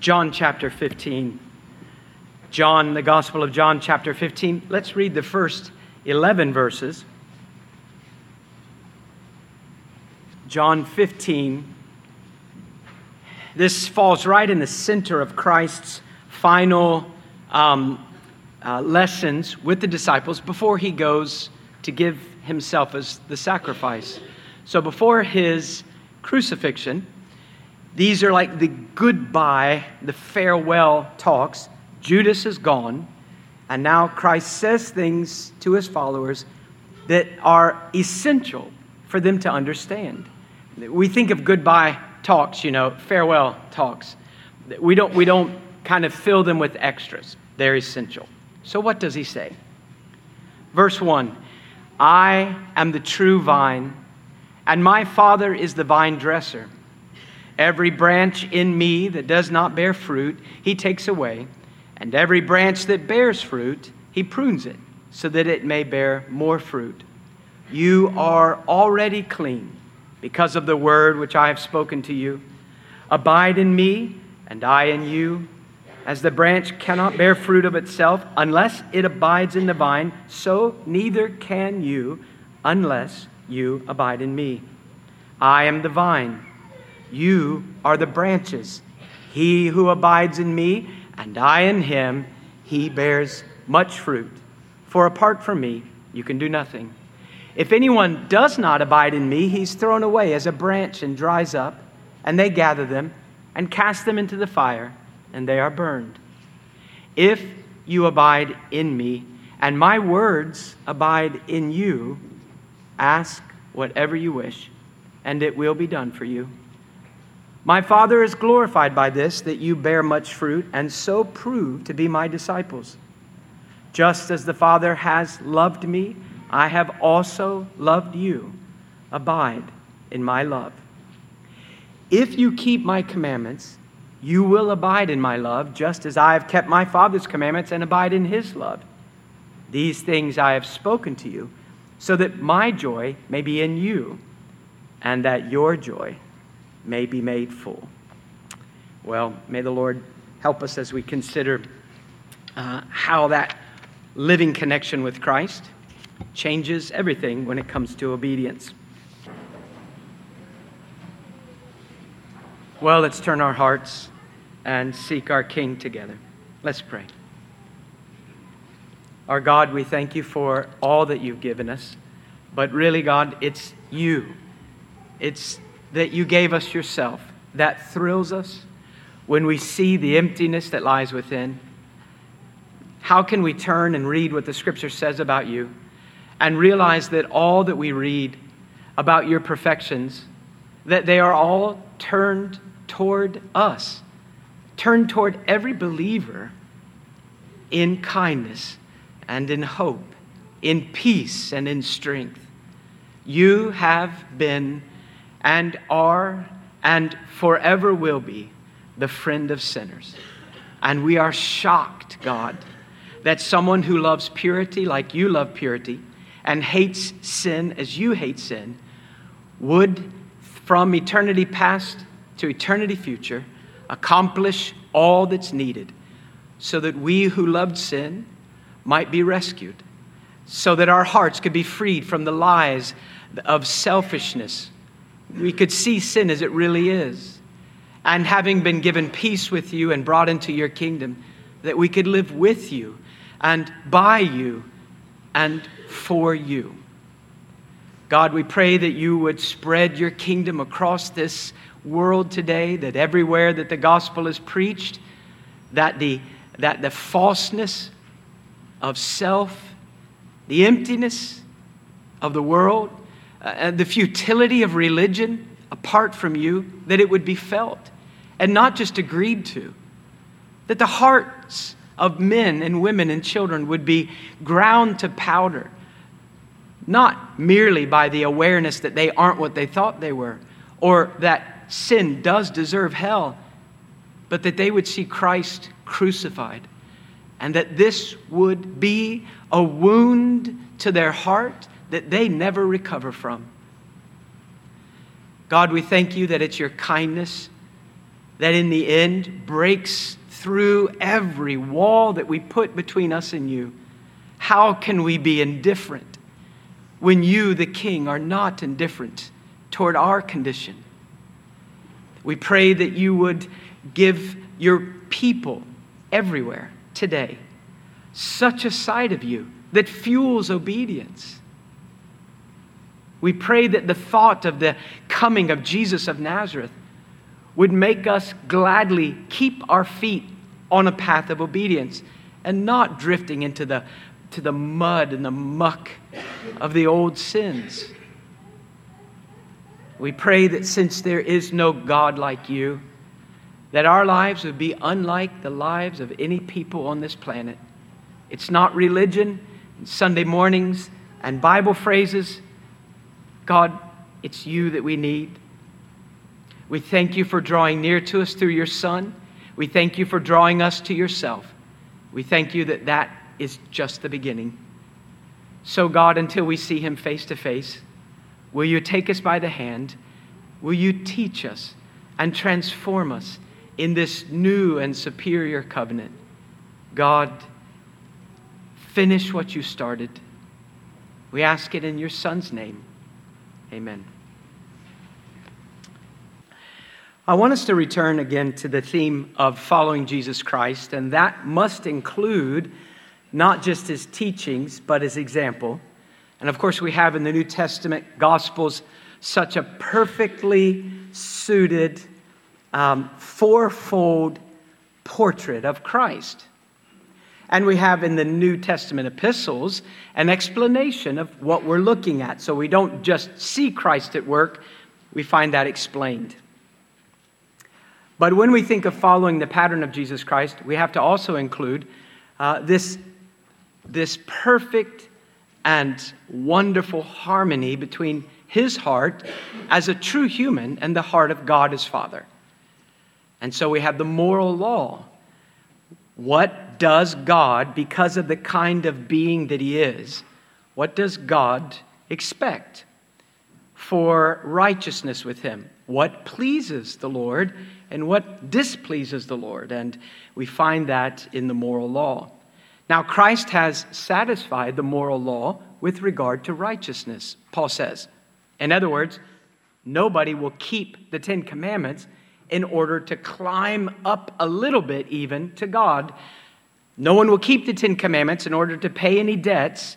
John chapter 15. John, the Gospel of John chapter 15. Let's read the first 11 verses. John 15. This falls right in the center of Christ's final um, uh, lessons with the disciples before he goes to give himself as the sacrifice. So before his crucifixion, these are like the goodbye, the farewell talks. Judas is gone, and now Christ says things to his followers that are essential for them to understand. We think of goodbye talks, you know, farewell talks. We don't, we don't kind of fill them with extras, they're essential. So, what does he say? Verse 1 I am the true vine, and my Father is the vine dresser. Every branch in me that does not bear fruit, he takes away, and every branch that bears fruit, he prunes it, so that it may bear more fruit. You are already clean because of the word which I have spoken to you. Abide in me, and I in you. As the branch cannot bear fruit of itself unless it abides in the vine, so neither can you unless you abide in me. I am the vine, you are the branches. He who abides in me, and I in him, he bears much fruit. For apart from me, you can do nothing. If anyone does not abide in me, he's thrown away as a branch and dries up, and they gather them and cast them into the fire and they are burned. If you abide in me, and my words abide in you, ask whatever you wish, and it will be done for you. My Father is glorified by this, that you bear much fruit, and so prove to be my disciples. Just as the Father has loved me, I have also loved you. Abide in my love. If you keep my commandments, you will abide in my love, just as I have kept my Father's commandments and abide in his love. These things I have spoken to you, so that my joy may be in you, and that your joy may be made full. Well, may the Lord help us as we consider uh, how that living connection with Christ changes everything when it comes to obedience. Well, let's turn our hearts and seek our King together. Let's pray. Our God, we thank you for all that you've given us. But really, God, it's you. It's that you gave us yourself that thrills us when we see the emptiness that lies within. How can we turn and read what the scripture says about you and realize that all that we read about your perfections, that they are all turned toward us, turned toward every believer in kindness and in hope, in peace and in strength. You have been and are and forever will be the friend of sinners. And we are shocked, God, that someone who loves purity like you love purity and hates sin as you hate sin would, from eternity past to eternity future, accomplish all that's needed so that we who loved sin might be rescued, so that our hearts could be freed from the lies of selfishness. We could see sin as it really is. And having been given peace with you and brought into your kingdom, that we could live with you and by you and for you. God, we pray that you would spread your kingdom across this world today, that everywhere that the gospel is preached, that the, that the falseness of self, the emptiness of the world, uh, the futility of religion apart from you, that it would be felt and not just agreed to. That the hearts of men and women and children would be ground to powder, not merely by the awareness that they aren't what they thought they were, or that sin does deserve hell, but that they would see Christ crucified, and that this would be a wound to their heart that they never recover from. God, we thank you that it's your kindness that in the end breaks through every wall that we put between us and you. How can we be indifferent when you, the King, are not indifferent toward our condition? We pray that you would give your people everywhere today such a side of you that fuels obedience. We pray that the thought of the coming of Jesus of Nazareth would make us gladly keep our feet on a path of obedience and not drifting into the, to the mud and the muck of the old sins. We pray that since there is no God like you, that our lives would be unlike the lives of any people on this planet. It's not religion, and Sunday mornings, and Bible phrases. God, it's you that we need. We thank you for drawing near to us through your Son. We thank you for drawing us to yourself. We thank you that that is just the beginning. So, God, until we see him face to face, Will you take us by the hand? Will you teach us and transform us in this new and superior covenant? God, finish what you started. We ask it in your Son's name. Amen. I want us to return again to the theme of following Jesus Christ, and that must include not just his teachings, but his example. And of course, we have in the New Testament Gospels such a perfectly suited, um, fourfold portrait of Christ. And we have in the New Testament epistles an explanation of what we're looking at. So we don't just see Christ at work, we find that explained. But when we think of following the pattern of Jesus Christ, we have to also include uh, this, this perfect and wonderful harmony between his heart as a true human and the heart of God his Father. And so we have the moral law. What does God, because of the kind of being that he is, what does God expect for righteousness with him? What pleases the Lord and what displeases the Lord? And we find that in the moral law. Now, Christ has satisfied the moral law with regard to righteousness, Paul says. In other words, nobody will keep the Ten Commandments in order to climb up a little bit, even to God. No one will keep the Ten Commandments in order to pay any debts,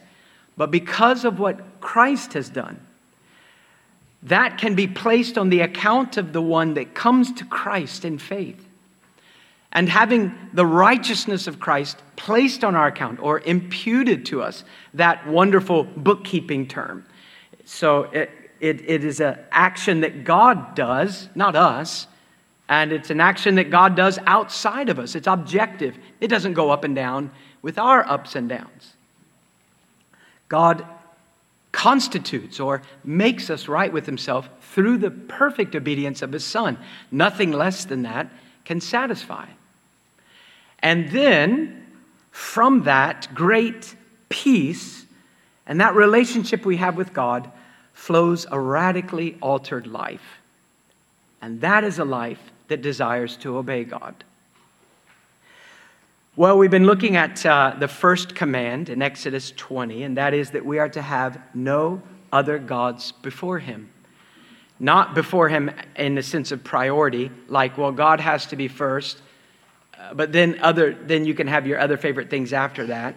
but because of what Christ has done, that can be placed on the account of the one that comes to Christ in faith and having the righteousness of Christ placed on our account or imputed to us, that wonderful bookkeeping term. So it, it, it is an action that God does, not us, and it's an action that God does outside of us. It's objective, it doesn't go up and down with our ups and downs. God constitutes or makes us right with Himself through the perfect obedience of His Son. Nothing less than that can satisfy. And then from that great peace and that relationship we have with God flows a radically altered life. And that is a life that desires to obey God. Well, we've been looking at uh, the first command in Exodus 20, and that is that we are to have no other gods before Him. Not before Him in the sense of priority, like, well, God has to be first, but then other then you can have your other favorite things after that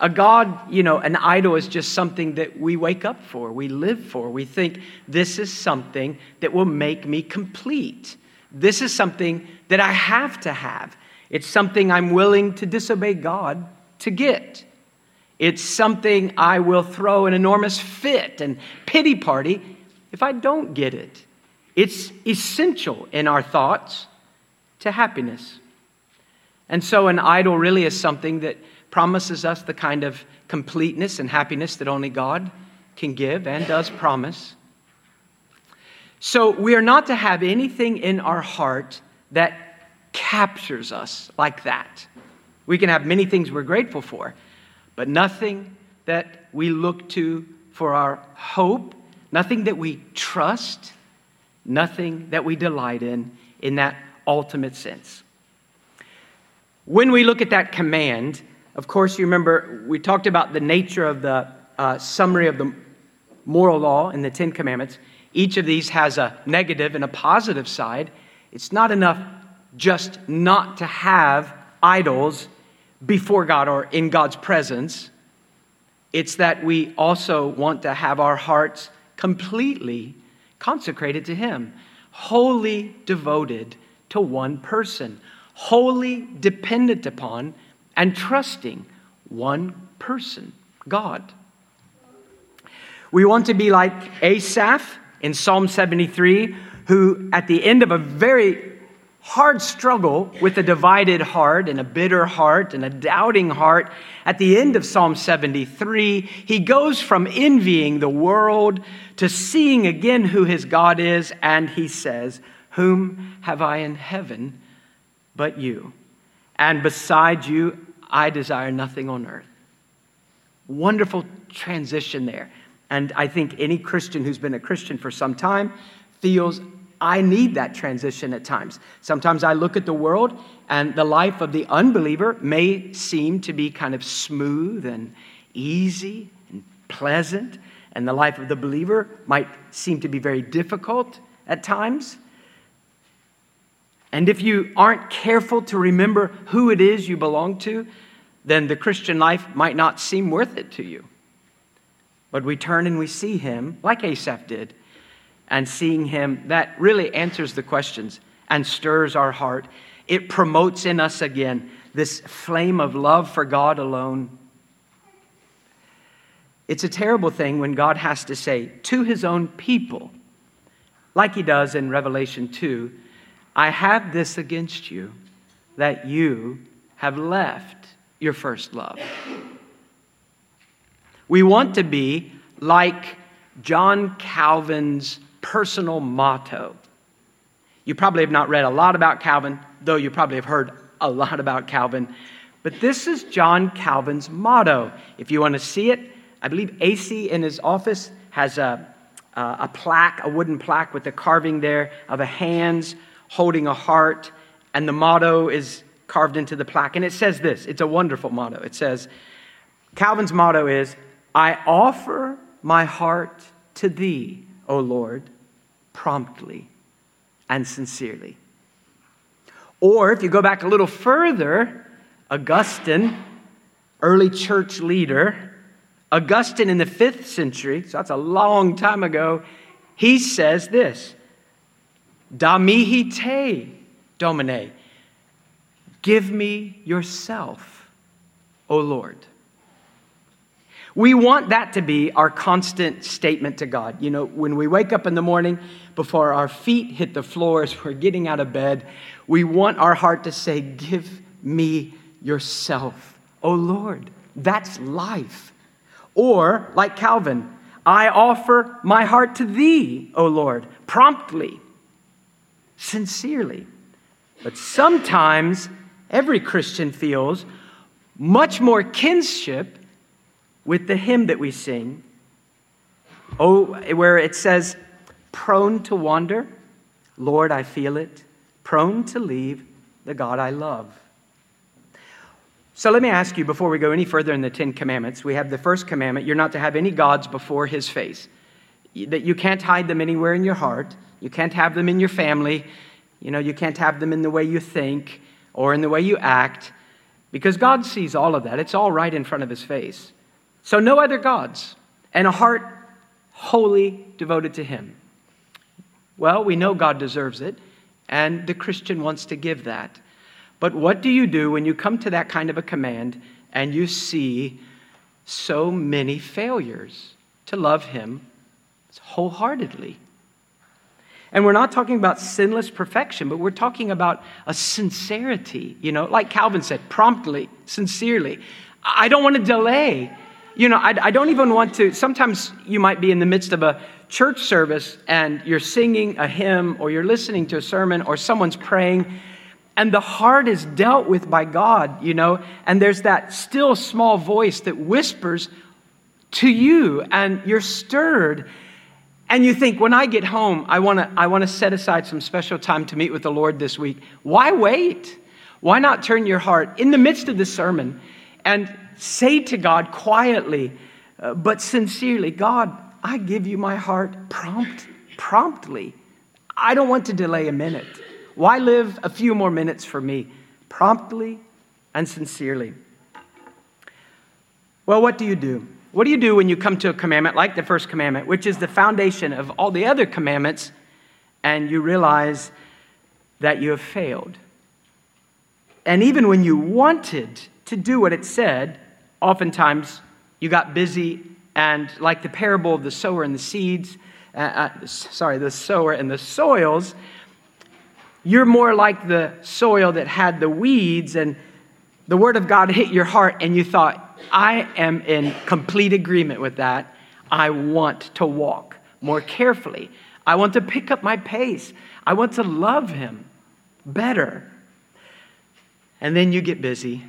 a god you know an idol is just something that we wake up for we live for we think this is something that will make me complete this is something that i have to have. It's something i'm willing to disobey god to get. It's something i will throw an enormous fit and pity party if i don't get it. It's essential in our thoughts to happiness. And so, an idol really is something that promises us the kind of completeness and happiness that only God can give and does promise. So, we are not to have anything in our heart that captures us like that. We can have many things we're grateful for, but nothing that we look to for our hope, nothing that we trust, nothing that we delight in, in that ultimate sense. When we look at that command, of course, you remember we talked about the nature of the uh, summary of the moral law in the Ten Commandments. Each of these has a negative and a positive side. It's not enough just not to have idols before God or in God's presence. It's that we also want to have our hearts completely consecrated to Him, wholly devoted to one person, wholly dependent upon and trusting one person, God. We want to be like Asaph in Psalm 73, who, at the end of a very hard struggle with a divided heart and a bitter heart and a doubting heart, at the end of Psalm 73, he goes from envying the world to seeing again who his God is, and he says, Whom have I in heaven but you? And beside you, I desire nothing on earth. Wonderful transition there. And I think any Christian who's been a Christian for some time feels I need that transition at times. Sometimes I look at the world, and the life of the unbeliever may seem to be kind of smooth and easy and pleasant, and the life of the believer might seem to be very difficult at times. And if you aren't careful to remember who it is you belong to, then the Christian life might not seem worth it to you. But we turn and we see him, like Asaph did, and seeing him, that really answers the questions and stirs our heart. It promotes in us again this flame of love for God alone. It's a terrible thing when God has to say to his own people, like he does in Revelation 2, I have this against you, that you have left your first love. We want to be like John Calvin's personal motto. You probably have not read a lot about Calvin, though you probably have heard a lot about Calvin. But this is John Calvin's motto. If you want to see it, I believe AC in his office has a, a plaque, a wooden plaque with a carving there of a hands holding a heart, and the motto is carved into the plaque. And it says this it's a wonderful motto. It says, Calvin's motto is, I offer my heart to thee, O Lord, promptly and sincerely. Or if you go back a little further, Augustine, early church leader, Augustine in the fifth century, so that's a long time ago, he says this Da mihi te, Domine. Give me yourself, O Lord. We want that to be our constant statement to God. You know, when we wake up in the morning, before our feet hit the floor as we're getting out of bed, we want our heart to say, Give me yourself, O Lord. That's life. Or, like Calvin, I offer my heart to thee, O Lord, promptly sincerely. But sometimes every Christian feels much more kinship with the hymn that we sing. Oh, where it says, prone to wander, Lord, I feel it, prone to leave the God I love. So let me ask you before we go any further in the Ten Commandments, we have the first commandment you're not to have any gods before his face. That you can't hide them anywhere in your heart. You can't have them in your family. You know, you can't have them in the way you think or in the way you act because God sees all of that. It's all right in front of his face. So, no other gods and a heart wholly devoted to him. Well, we know God deserves it, and the Christian wants to give that. But what do you do when you come to that kind of a command and you see so many failures to love him wholeheartedly? And we're not talking about sinless perfection, but we're talking about a sincerity, you know, like Calvin said, promptly, sincerely. I don't want to delay. You know, I, I don't even want to. Sometimes you might be in the midst of a church service and you're singing a hymn or you're listening to a sermon or someone's praying and the heart is dealt with by God, you know, and there's that still small voice that whispers to you and you're stirred and you think, when I get home, I want to I wanna set aside some special time to meet with the Lord this week. Why wait? Why not turn your heart in the midst of the sermon and say to God quietly, uh, but sincerely, God, I give you my heart prompt, promptly. I don't want to delay a minute. Why live a few more minutes for me? Promptly and sincerely. Well, what do you do? What do you do when you come to a commandment like the first commandment, which is the foundation of all the other commandments, and you realize that you have failed? And even when you wanted to do what it said, oftentimes you got busy, and like the parable of the sower and the seeds, uh, uh, sorry, the sower and the soils, you're more like the soil that had the weeds, and the word of God hit your heart, and you thought, I am in complete agreement with that. I want to walk more carefully. I want to pick up my pace. I want to love him better. And then you get busy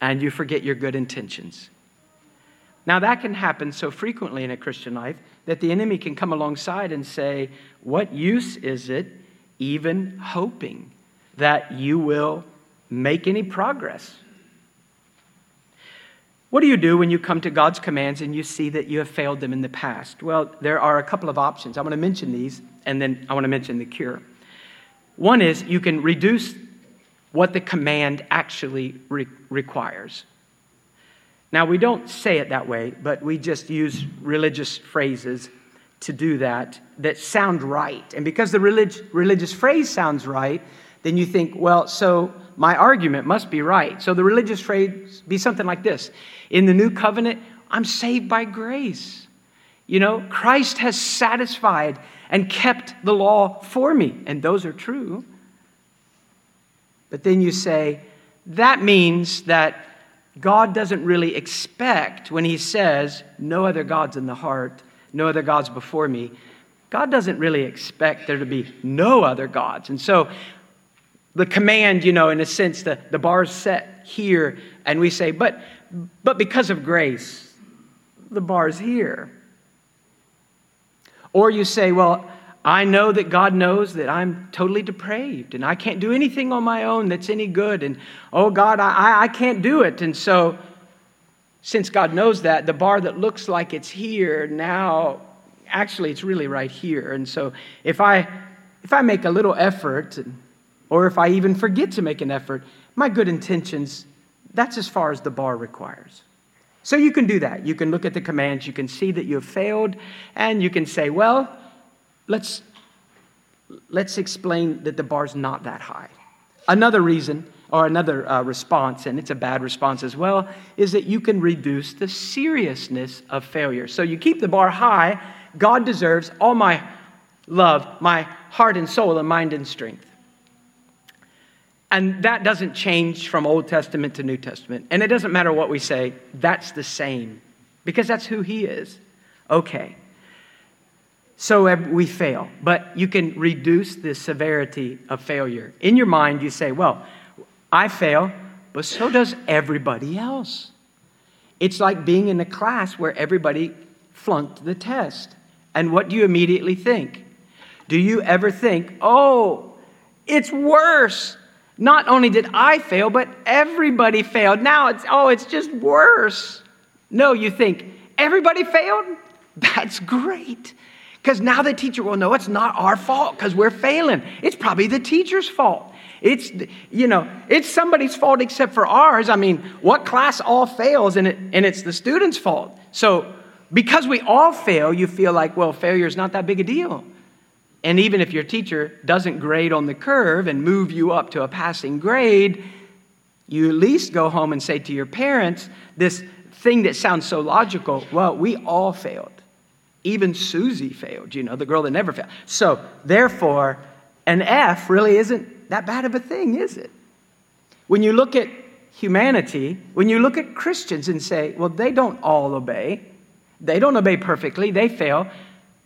and you forget your good intentions. Now, that can happen so frequently in a Christian life that the enemy can come alongside and say, What use is it even hoping that you will make any progress? What do you do when you come to God's commands and you see that you have failed them in the past? Well, there are a couple of options. I want to mention these, and then I want to mention the cure. One is you can reduce what the command actually re- requires. Now, we don't say it that way, but we just use religious phrases to do that that sound right. And because the relig- religious phrase sounds right, then you think, well, so my argument must be right. So the religious phrase be something like this In the new covenant, I'm saved by grace. You know, Christ has satisfied and kept the law for me, and those are true. But then you say, that means that God doesn't really expect when He says, no other gods in the heart, no other gods before me. God doesn't really expect there to be no other gods. And so the command, you know, in a sense, the, the bar is set here, and we say, but, but because of grace, the bar is here. Or you say, well, I know that God knows that I'm totally depraved and I can't do anything on my own that's any good. And oh, God, I, I can't do it. And so, since God knows that, the bar that looks like it's here now, actually, it's really right here. And so, if I, if I make a little effort, or if I even forget to make an effort, my good intentions, that's as far as the bar requires. So you can do that. You can look at the commands, you can see that you have failed, and you can say, well, let's, let's explain that the bar's not that high. Another reason, or another uh, response, and it's a bad response as well, is that you can reduce the seriousness of failure. So you keep the bar high. God deserves all my love, my heart and soul, and mind and strength. And that doesn't change from Old Testament to New Testament. And it doesn't matter what we say, that's the same because that's who He is. Okay. So we fail, but you can reduce the severity of failure. In your mind, you say, well, I fail, but so does everybody else. It's like being in a class where everybody flunked the test. And what do you immediately think? Do you ever think, oh, it's worse? Not only did I fail, but everybody failed. Now it's, oh, it's just worse. No, you think, everybody failed? That's great. Because now the teacher will know it's not our fault because we're failing. It's probably the teacher's fault. It's, you know, it's somebody's fault except for ours. I mean, what class all fails and, it, and it's the student's fault? So because we all fail, you feel like, well, failure is not that big a deal. And even if your teacher doesn't grade on the curve and move you up to a passing grade, you at least go home and say to your parents this thing that sounds so logical well, we all failed. Even Susie failed, you know, the girl that never failed. So, therefore, an F really isn't that bad of a thing, is it? When you look at humanity, when you look at Christians and say, well, they don't all obey, they don't obey perfectly, they fail,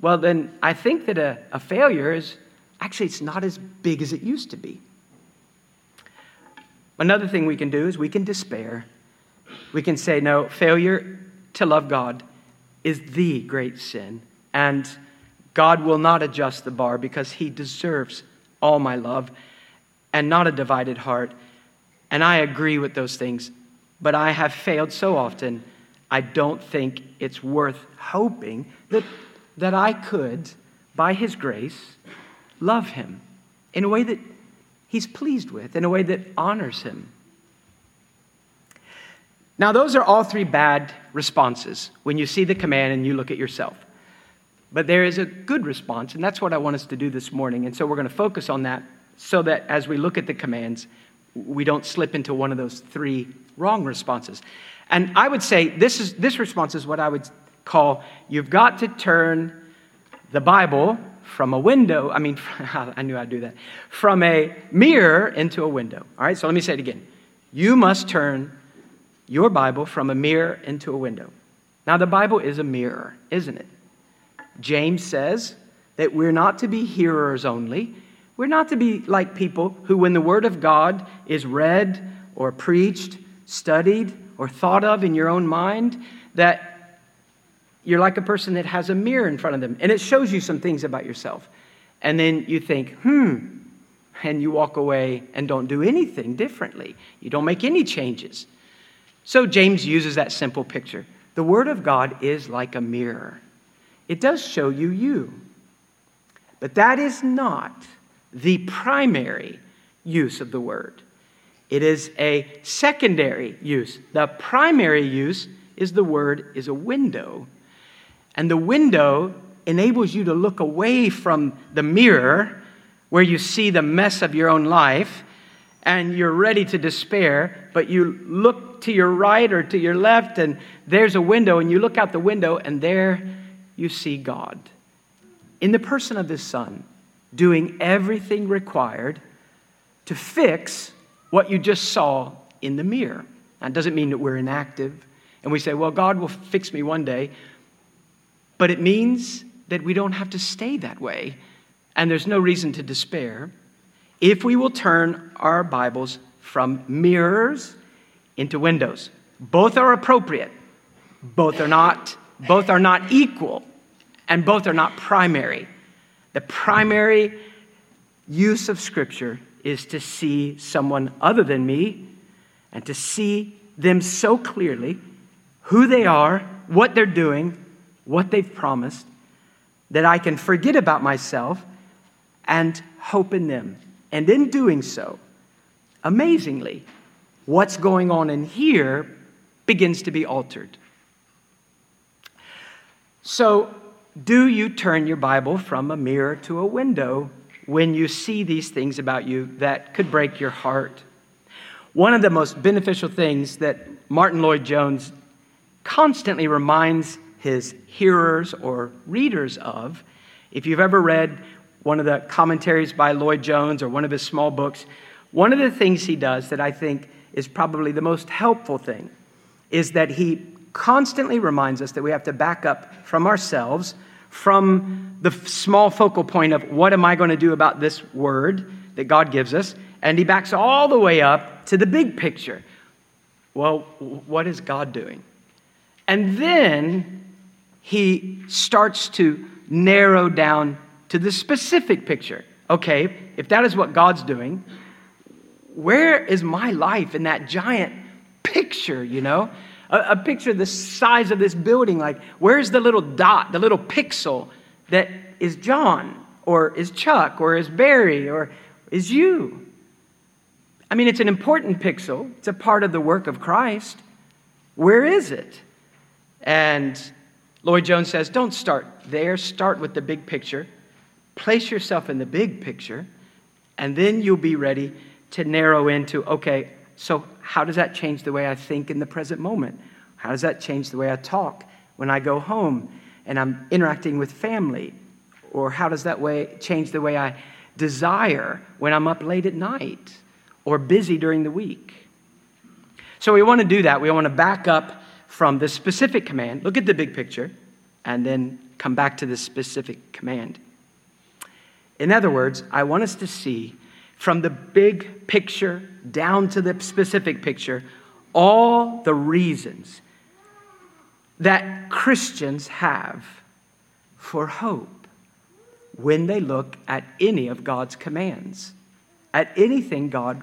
well, then I think that a, a failure is actually it's not as big as it used to be. Another thing we can do is we can despair. We can say, no, failure to love God is the great sin. And God will not adjust the bar because he deserves all my love and not a divided heart. And I agree with those things, but I have failed so often, I don't think it's worth hoping that, that I could, by his grace, love him in a way that he's pleased with, in a way that honors him. Now, those are all three bad responses when you see the command and you look at yourself. But there is a good response, and that's what I want us to do this morning. And so we're going to focus on that so that as we look at the commands, we don't slip into one of those three wrong responses. And I would say this, is, this response is what I would call you've got to turn the Bible from a window, I mean, I knew I'd do that, from a mirror into a window. All right, so let me say it again. You must turn your Bible from a mirror into a window. Now, the Bible is a mirror, isn't it? James says that we're not to be hearers only. We're not to be like people who, when the Word of God is read or preached, studied, or thought of in your own mind, that you're like a person that has a mirror in front of them and it shows you some things about yourself. And then you think, hmm, and you walk away and don't do anything differently. You don't make any changes. So James uses that simple picture. The Word of God is like a mirror. It does show you you. But that is not the primary use of the word. It is a secondary use. The primary use is the word is a window. And the window enables you to look away from the mirror where you see the mess of your own life and you're ready to despair, but you look to your right or to your left and there's a window and you look out the window and there you see God in the person of His Son doing everything required to fix what you just saw in the mirror. That doesn't mean that we're inactive and we say, well, God will fix me one day. But it means that we don't have to stay that way and there's no reason to despair if we will turn our Bibles from mirrors into windows. Both are appropriate, both are not both are not equal, and both are not primary. The primary use of Scripture is to see someone other than me and to see them so clearly who they are, what they're doing, what they've promised, that I can forget about myself and hope in them. And in doing so, amazingly, what's going on in here begins to be altered. So, do you turn your Bible from a mirror to a window when you see these things about you that could break your heart? One of the most beneficial things that Martyn Lloyd-Jones constantly reminds his hearers or readers of, if you've ever read one of the commentaries by Lloyd-Jones or one of his small books, one of the things he does that I think is probably the most helpful thing is that he constantly reminds us that we have to back up from ourselves, from the small focal point of what am I going to do about this word that God gives us, and he backs all the way up to the big picture. Well, what is God doing? And then he starts to narrow down to the specific picture. Okay, if that is what God's doing, where is my life in that giant picture, you know? a, a picture the size of this building. Like, where's the little dot, the little pixel that is John or is Chuck or is Barry or is you? I mean, it's an important pixel, it's a part of the work of Christ. Where is it? And Lloyd-Jones says, don't start there, start with the big picture. Place yourself in the big picture, and then you'll be ready to narrow into okay, so, how does that change the way I think in the present moment? How does that change the way I talk when I go home and I'm interacting with family? Or how does that way change the way I desire when I'm up late at night or busy during the week? So, we want to do that. We want to back up from the specific command, look at the big picture, and then come back to the specific command. In other words, I want us to see from the big picture down to the specific picture, all the reasons that Christians have for hope. when they look at any of God's commands, at anything God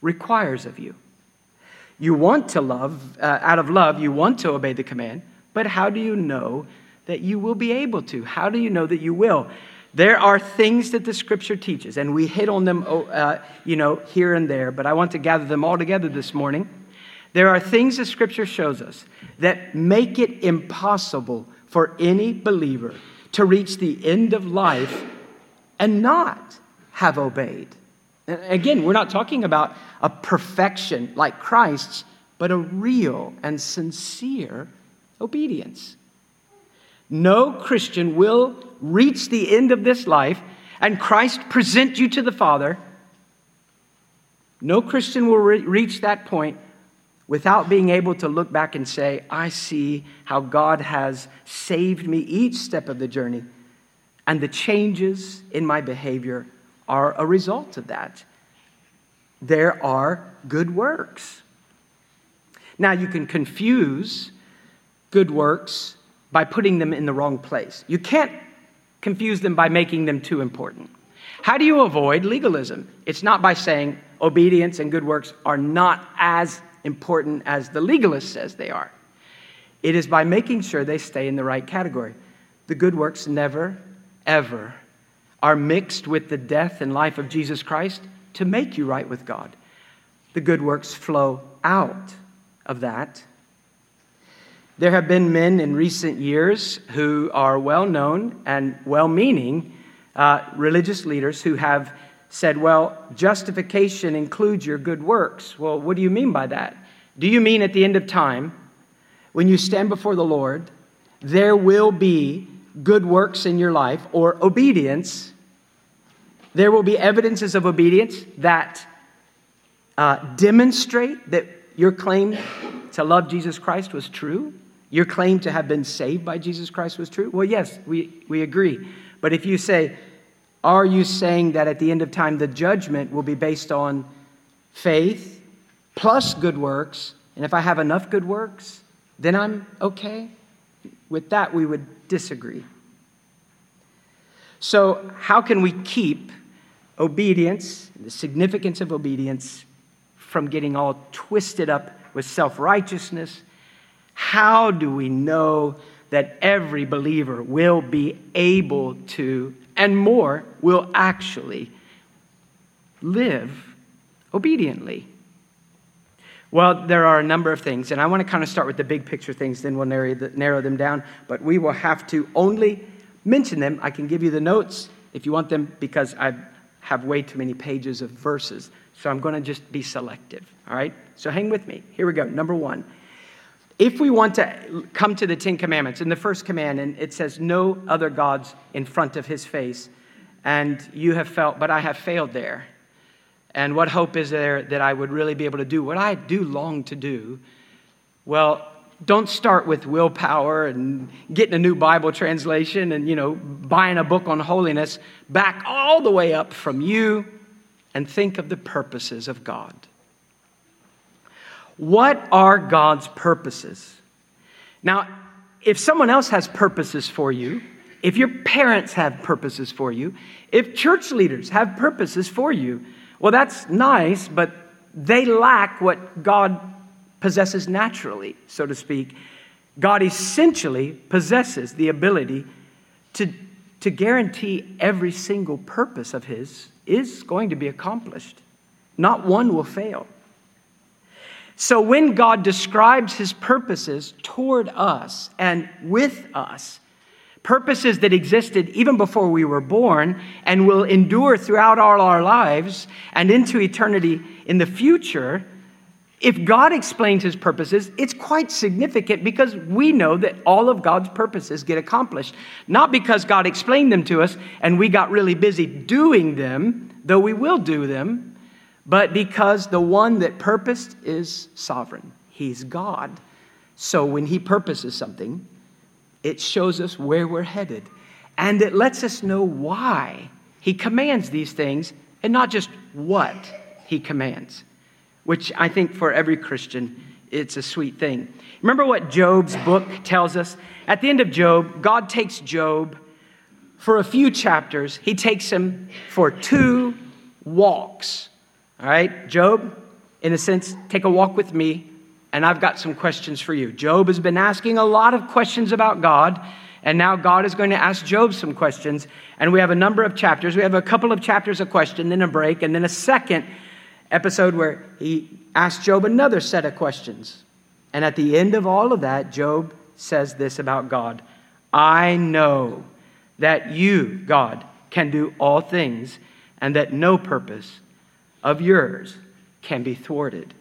requires of you. You want to love, uh, out of love, you want to obey the command, but how do you know that you will be able to? How do you know that you will? There are things that the scripture teaches, and we hit on them, oh, uh, you know, here and there, but I want to gather them all together this morning. There are things that scripture shows us that make it impossible for any believer to reach the end of life and not have obeyed. And again, we're not talking about a perfection like Christ's, but a real and sincere obedience. No Christian will reach the end of this life and Christ present you to the Father. No Christian will re- reach that point without being able to look back and say, I see how God has saved me each step of the journey, and the changes in my behavior are a result of that. There are good works. Now, you can confuse good works by putting them in the wrong place. You can't confuse them by making them too important. How do you avoid legalism? It's not by saying obedience and good works are not as important as the legalist says they are. It is by making sure they stay in the right category. The good works never, ever are mixed with the death and life of Jesus Christ to make you right with God. The good works flow out of that. There have been men in recent years who are well known and well meaning uh, religious leaders who have said, well, justification includes your good works. Well, what do you mean by that? Do you mean at the end of time, when you stand before the Lord, there will be good works in your life or obedience? There will be evidences of obedience that uh, demonstrate that your claim to love Jesus Christ was true? Your claim to have been saved by Jesus Christ was true? Well, yes, we, we agree. But if you say, are you saying that at the end of time the judgment will be based on faith plus good works? And if I have enough good works, then I'm okay? With that, we would disagree. So, how can we keep obedience, the significance of obedience, from getting all twisted up with self righteousness? How do we know that every believer will be able to and more will actually live obediently. Well, there are a number of things, and I want to kind of start with the big picture things, then we'll narrow them down, but we will have to only mention them. I can give you the notes if you want them because I have way too many pages of verses. So I'm going to just be selective. All right? So hang with me. Here we go. Number one if we want to come to the Ten Commandments, in the first command, and it says, No other gods in front of his face, and you have felt, but I have failed there. And what hope is there that I would really be able to do what I do long to do? Well, don't start with willpower and getting a new Bible translation and, you know, buying a book on holiness. Back all the way up from you and think of the purposes of God. What are God's purposes? Now, if someone else has purposes for you, if your parents have purposes for you, if church leaders have purposes for you, well, that's nice, but they lack what God possesses naturally, so to speak. God essentially possesses the ability to, to guarantee every single purpose of His is going to be accomplished. Not one will fail. So when God describes his purposes toward us and with us, purposes that existed even before we were born and will endure throughout all our lives and into eternity in the future, if God explains his purposes, it's quite significant because we know that all of God's purposes get accomplished. Not because God explained them to us and we got really busy doing them, though we will do them, but because the one that purposed is sovereign. He's God. So when he purposes something, it shows us where we're headed. And it lets us know why he commands these things and not just what he commands, which I think for every Christian, it's a sweet thing. Remember what Job's book tells us? At the end of Job, God takes Job for a few chapters, he takes him for two walks. All right, Job, in a sense, take a walk with me, and I've got some questions for you. Job has been asking a lot of questions about God, and now God is going to ask Job some questions. And we have a number of chapters. We have a couple of chapters of question, then a break, and then a second episode where he asks Job another set of questions. And at the end of all of that, Job says this about God I know that you, God, can do all things, and that no purpose of yours can be thwarted.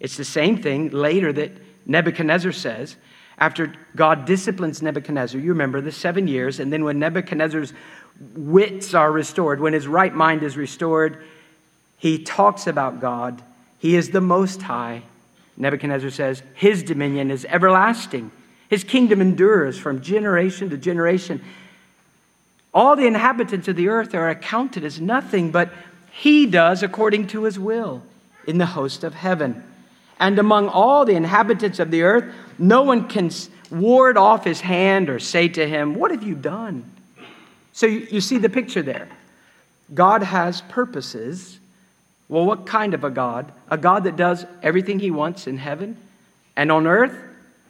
It's the same thing later that Nebuchadnezzar says after God disciplines Nebuchadnezzar. You remember the seven years, and then when Nebuchadnezzar's wits are restored, when his right mind is restored, he talks about God. He is the Most High. Nebuchadnezzar says, His dominion is everlasting. His kingdom endures from generation to generation. All the inhabitants of the earth are accounted as nothing, but he does according to his will in the host of heaven. And among all the inhabitants of the earth, no one can ward off his hand or say to him, What have you done? So you, see the picture there. God has purposes. Well, what kind of a God? A God that does everything he wants in heaven and on earth?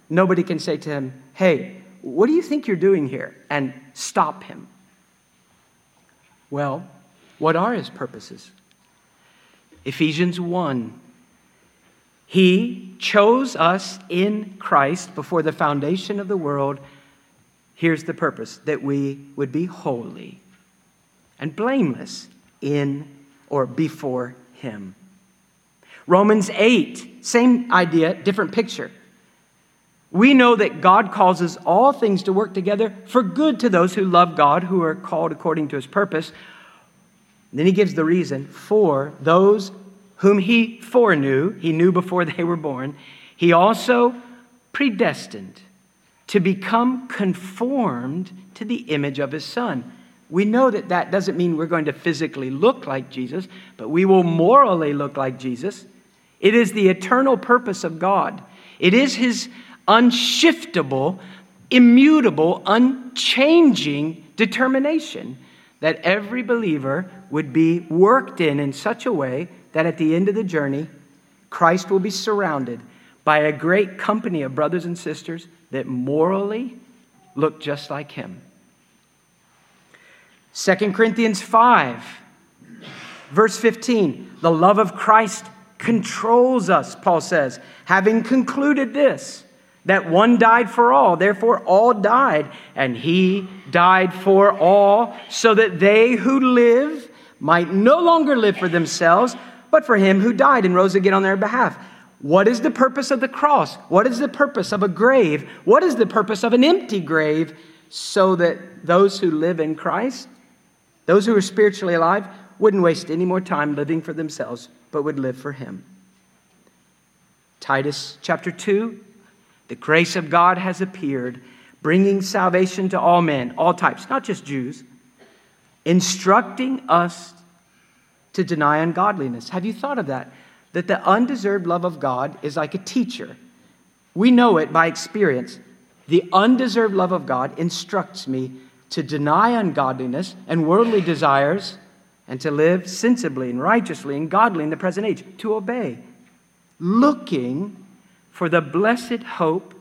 Nobody can say to him, Hey, what do you think you're doing here? and stop him. Well, what are his purposes? Ephesians 1. He chose us in Christ before the foundation of the world. Here's the purpose that we would be holy and blameless in or before him. Romans 8, same idea, different picture. We know that God causes all things to work together for good to those who love God, who are called according to his purpose. Then he gives the reason for those whom he foreknew, he knew before they were born, he also predestined to become conformed to the image of his son. We know that that doesn't mean we're going to physically look like Jesus, but we will morally look like Jesus. It is the eternal purpose of God. It is his unshiftable, immutable, unchanging determination that every believer would be worked in in such a way that at the end of the journey, Christ will be surrounded by a great company of brothers and sisters that morally look just like him. 2 Corinthians 5, verse 15 the love of Christ controls us, Paul says, having concluded this that one died for all, therefore all died, and he died for all, so that they who live might no longer live for themselves, but for him who died and rose again on their behalf. What is the purpose of the cross? What is the purpose of a grave? What is the purpose of an empty grave? So that those who live in Christ, those who are spiritually alive, wouldn't waste any more time living for themselves, but would live for him. Titus chapter 2 the grace of God has appeared, bringing salvation to all men, all types, not just Jews, instructing us to deny ungodliness. Have you thought of that? That the undeserved love of God is like a teacher. We know it by experience. The undeserved love of God instructs me to deny ungodliness and worldly desires and to live sensibly and righteously and godly in the present age, to obey, looking for the blessed hope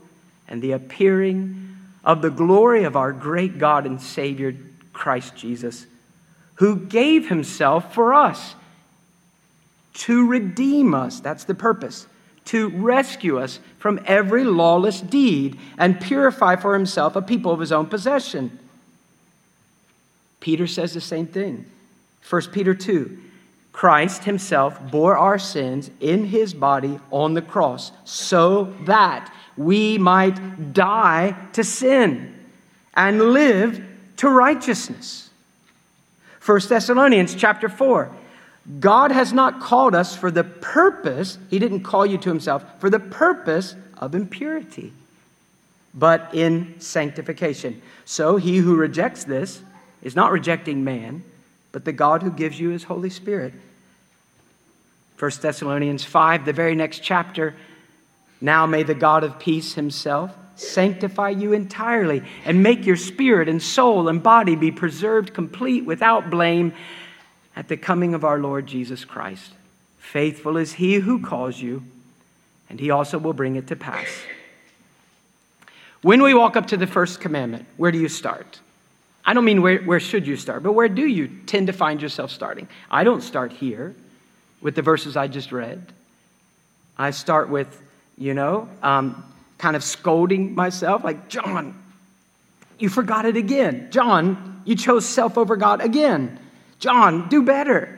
and the appearing of the glory of our great God and Savior, Christ Jesus, who gave himself for us to redeem us. That's the purpose. To rescue us from every lawless deed and purify for himself a people of his own possession. Peter says the same thing. 1 Peter 2 Christ himself bore our sins in his body on the cross so that we might die to sin and live to righteousness. 1 Thessalonians chapter 4. God has not called us for the purpose, he didn't call you to himself, for the purpose of impurity, but in sanctification. So he who rejects this is not rejecting man, but the God who gives you his Holy Spirit. 1 Thessalonians 5, the very next chapter. Now may the God of peace himself sanctify you entirely and make your spirit and soul and body be preserved complete without blame at the coming of our Lord Jesus Christ. Faithful is he who calls you, and he also will bring it to pass. When we walk up to the first commandment, where do you start? I don't mean where, where should you start, but where do you tend to find yourself starting? I don't start here with the verses I just read. I start with, you know, um, kind of scolding myself, like, John, you forgot it again. John, you chose self over God again. John, do better.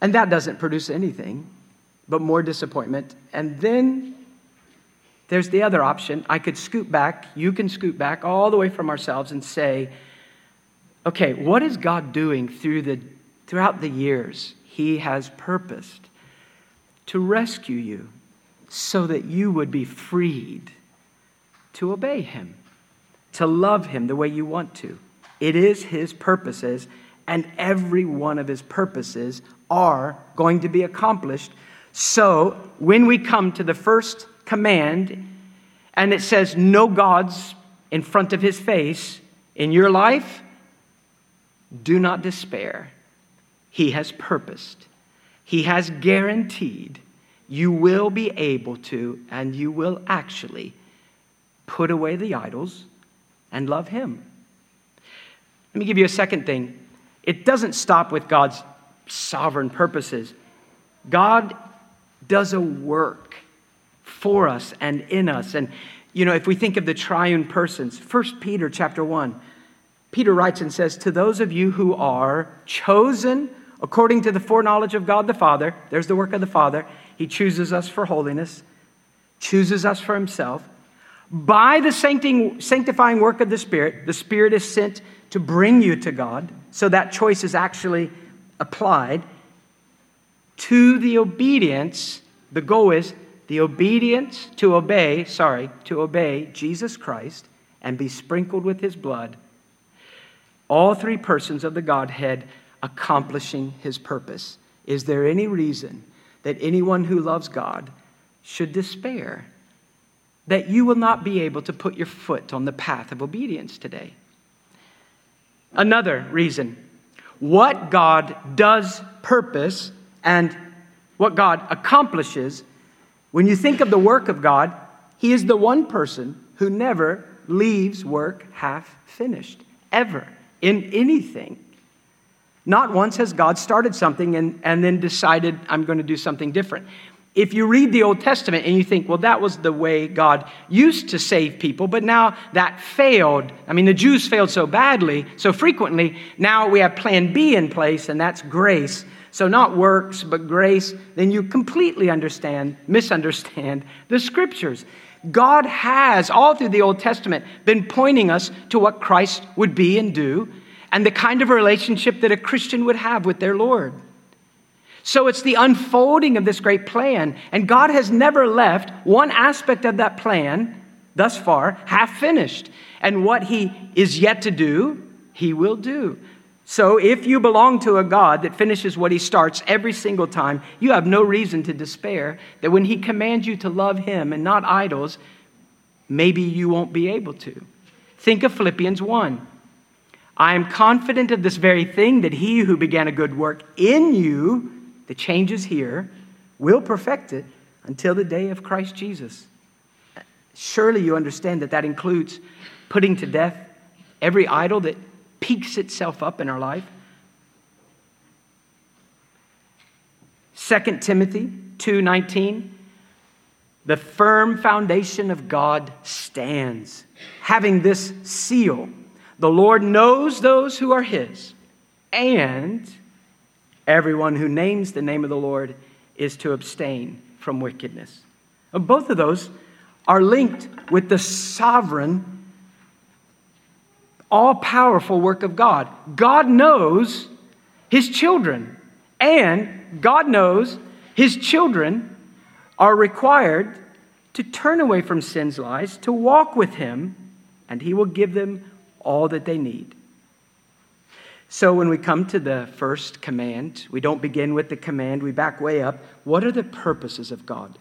And that doesn't produce anything but more disappointment. And then there's the other option. I could scoot back, you can scoot back all the way from ourselves and say, okay, what is God doing through the, throughout the years? He has purposed to rescue you so that you would be freed to obey Him, to love Him the way you want to. It is His purposes, and every one of His purposes are going to be accomplished. So when we come to the first command, and it says, No gods in front of His face in your life, do not despair. He has purposed, He has guaranteed you will be able to, and you will actually put away the idols and love Him. Let me give you a second thing. It doesn't stop with God's sovereign purposes. God does a work for us and in us. And, you know, if we think of the triune persons, First Peter chapter 1, Peter writes and says, To those of you who are chosen according to the foreknowledge of God the Father, there's the work of the Father, he chooses us for holiness, chooses us for himself. By the sanctifying work of the Spirit, the Spirit is sent to bring you to God. So that choice is actually applied to the obedience. The goal is the obedience to obey, sorry, to obey Jesus Christ and be sprinkled with his blood. All three persons of the Godhead accomplishing his purpose. Is there any reason that anyone who loves God should despair that you will not be able to put your foot on the path of obedience today. Another reason what God does purpose and what God accomplishes, when you think of the work of God, He is the one person who never leaves work half finished, ever, in anything. Not once has God started something and, and then decided, I'm going to do something different. If you read the Old Testament and you think, well, that was the way God used to save people, but now that failed. I mean, the Jews failed so badly, so frequently. Now we have plan B in place, and that's grace. So, not works, but grace. Then you completely understand, misunderstand the scriptures. God has, all through the Old Testament, been pointing us to what Christ would be and do and the kind of relationship that a Christian would have with their Lord. So it's the unfolding of this great plan, and God has never left one aspect of that plan thus far half finished. And what He is yet to do, He will do. So if you belong to a God that finishes what He starts every single time, you have no reason to despair that when He commands you to love Him and not idols, maybe you won't be able to. Think of Philippians 1. I am confident of this very thing that he who began a good work in you, the changes here, will perfect it until the day of Christ Jesus. Surely you understand that that includes putting to death every idol that peaks itself up in our life. 2 Timothy 2:19 The firm foundation of God stands having this seal the Lord knows those who are his, and everyone who names the name of the Lord is to abstain from wickedness. Both of those are linked with the sovereign, all powerful work of God. God knows his children, and God knows his children are required to turn away from sin's lies, to walk with him, and he will give them all that they need. So, when we come to the first command, we don't begin with the command, we back way up. What are the purposes of God?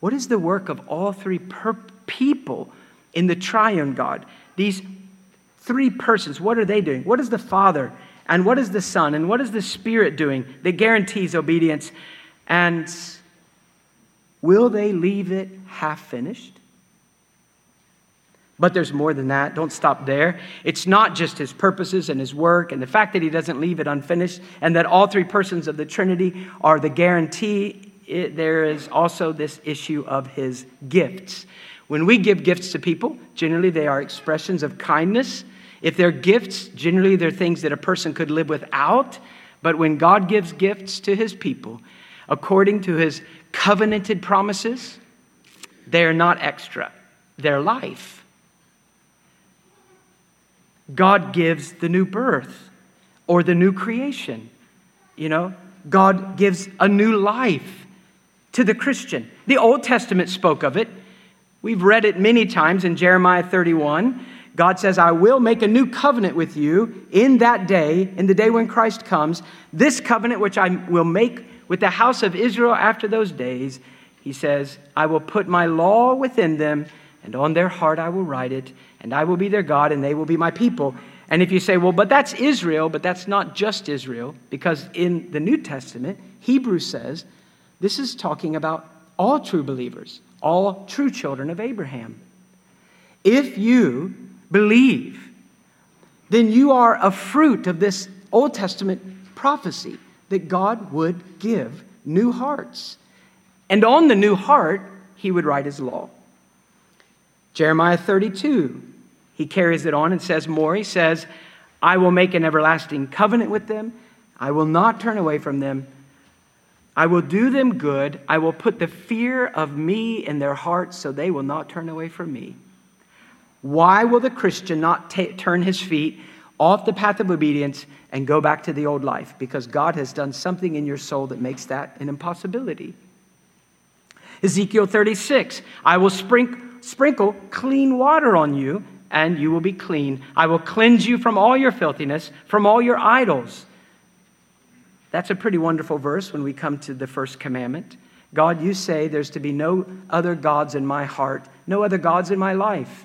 What is the work of all three per- people in the triune God? These three persons, what are they doing? What is the Father and what is the Son and what is the Spirit doing that guarantees obedience? And will they leave it half finished? But there's more than that. Don't stop there. It's not just his purposes and his work and the fact that he doesn't leave it unfinished and that all three persons of the Trinity are the guarantee. It, there is also this issue of his gifts. When we give gifts to people, generally they are expressions of kindness. If they're gifts, generally they're things that a person could live without. But when God gives gifts to his people, according to his covenanted promises, they're not extra, they're life. God gives the new birth or the new creation. You know, God gives a new life to the Christian. The Old Testament spoke of it. We've read it many times in Jeremiah 31. God says, I will make a new covenant with you in that day, in the day when Christ comes. This covenant which I will make with the house of Israel after those days, he says, I will put my law within them, and on their heart I will write it, and I will be their God, and they will be my people. And if you say, well, but that's Israel, but that's not just Israel, because in the New Testament, Hebrews says this is talking about all true believers, all true children of Abraham. If you believe, then you are a fruit of this Old Testament prophecy that God would give new hearts. And on the new heart, he would write his law. Jeremiah 32, he carries it on and says more. He says, I will make an everlasting covenant with them. I will not turn away from them. I will do them good. I will put the fear of me in their hearts so they will not turn away from me. Why will the Christian not t- turn his feet off the path of obedience and go back to the old life? Because God has done something in your soul that makes that an impossibility. Ezekiel 36 I will sprinkle sprinkle clean water on you, and you will be clean. I will cleanse you from all your filthiness, from all your idols. That's a pretty wonderful verse when we come to the first commandment. God, you say there's to be no other gods in my heart, no other gods in my life.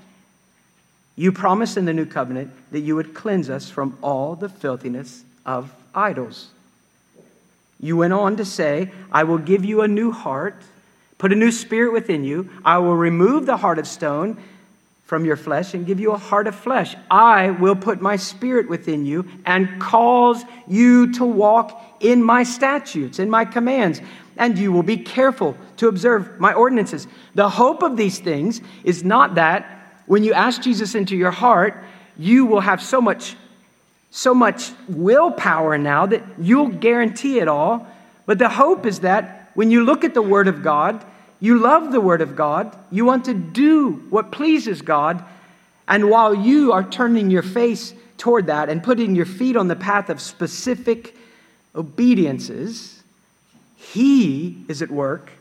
You promised in the new covenant that you would cleanse us from all the filthiness of idols. You went on to say, I will give you a new heart Put a new spirit within you. I will remove the heart of stone from your flesh and give you a heart of flesh. I will put my spirit within you and cause you to walk in my statutes, in my commands, and you will be careful to observe my ordinances. The hope of these things is not that when you ask Jesus into your heart, you will have so much so much willpower now that you'll guarantee it all. But the hope is that when you look at the Word of God you love the Word of God. You want to do what pleases God. And while you are turning your face toward that and putting your feet on the path of specific obediences, He is at work,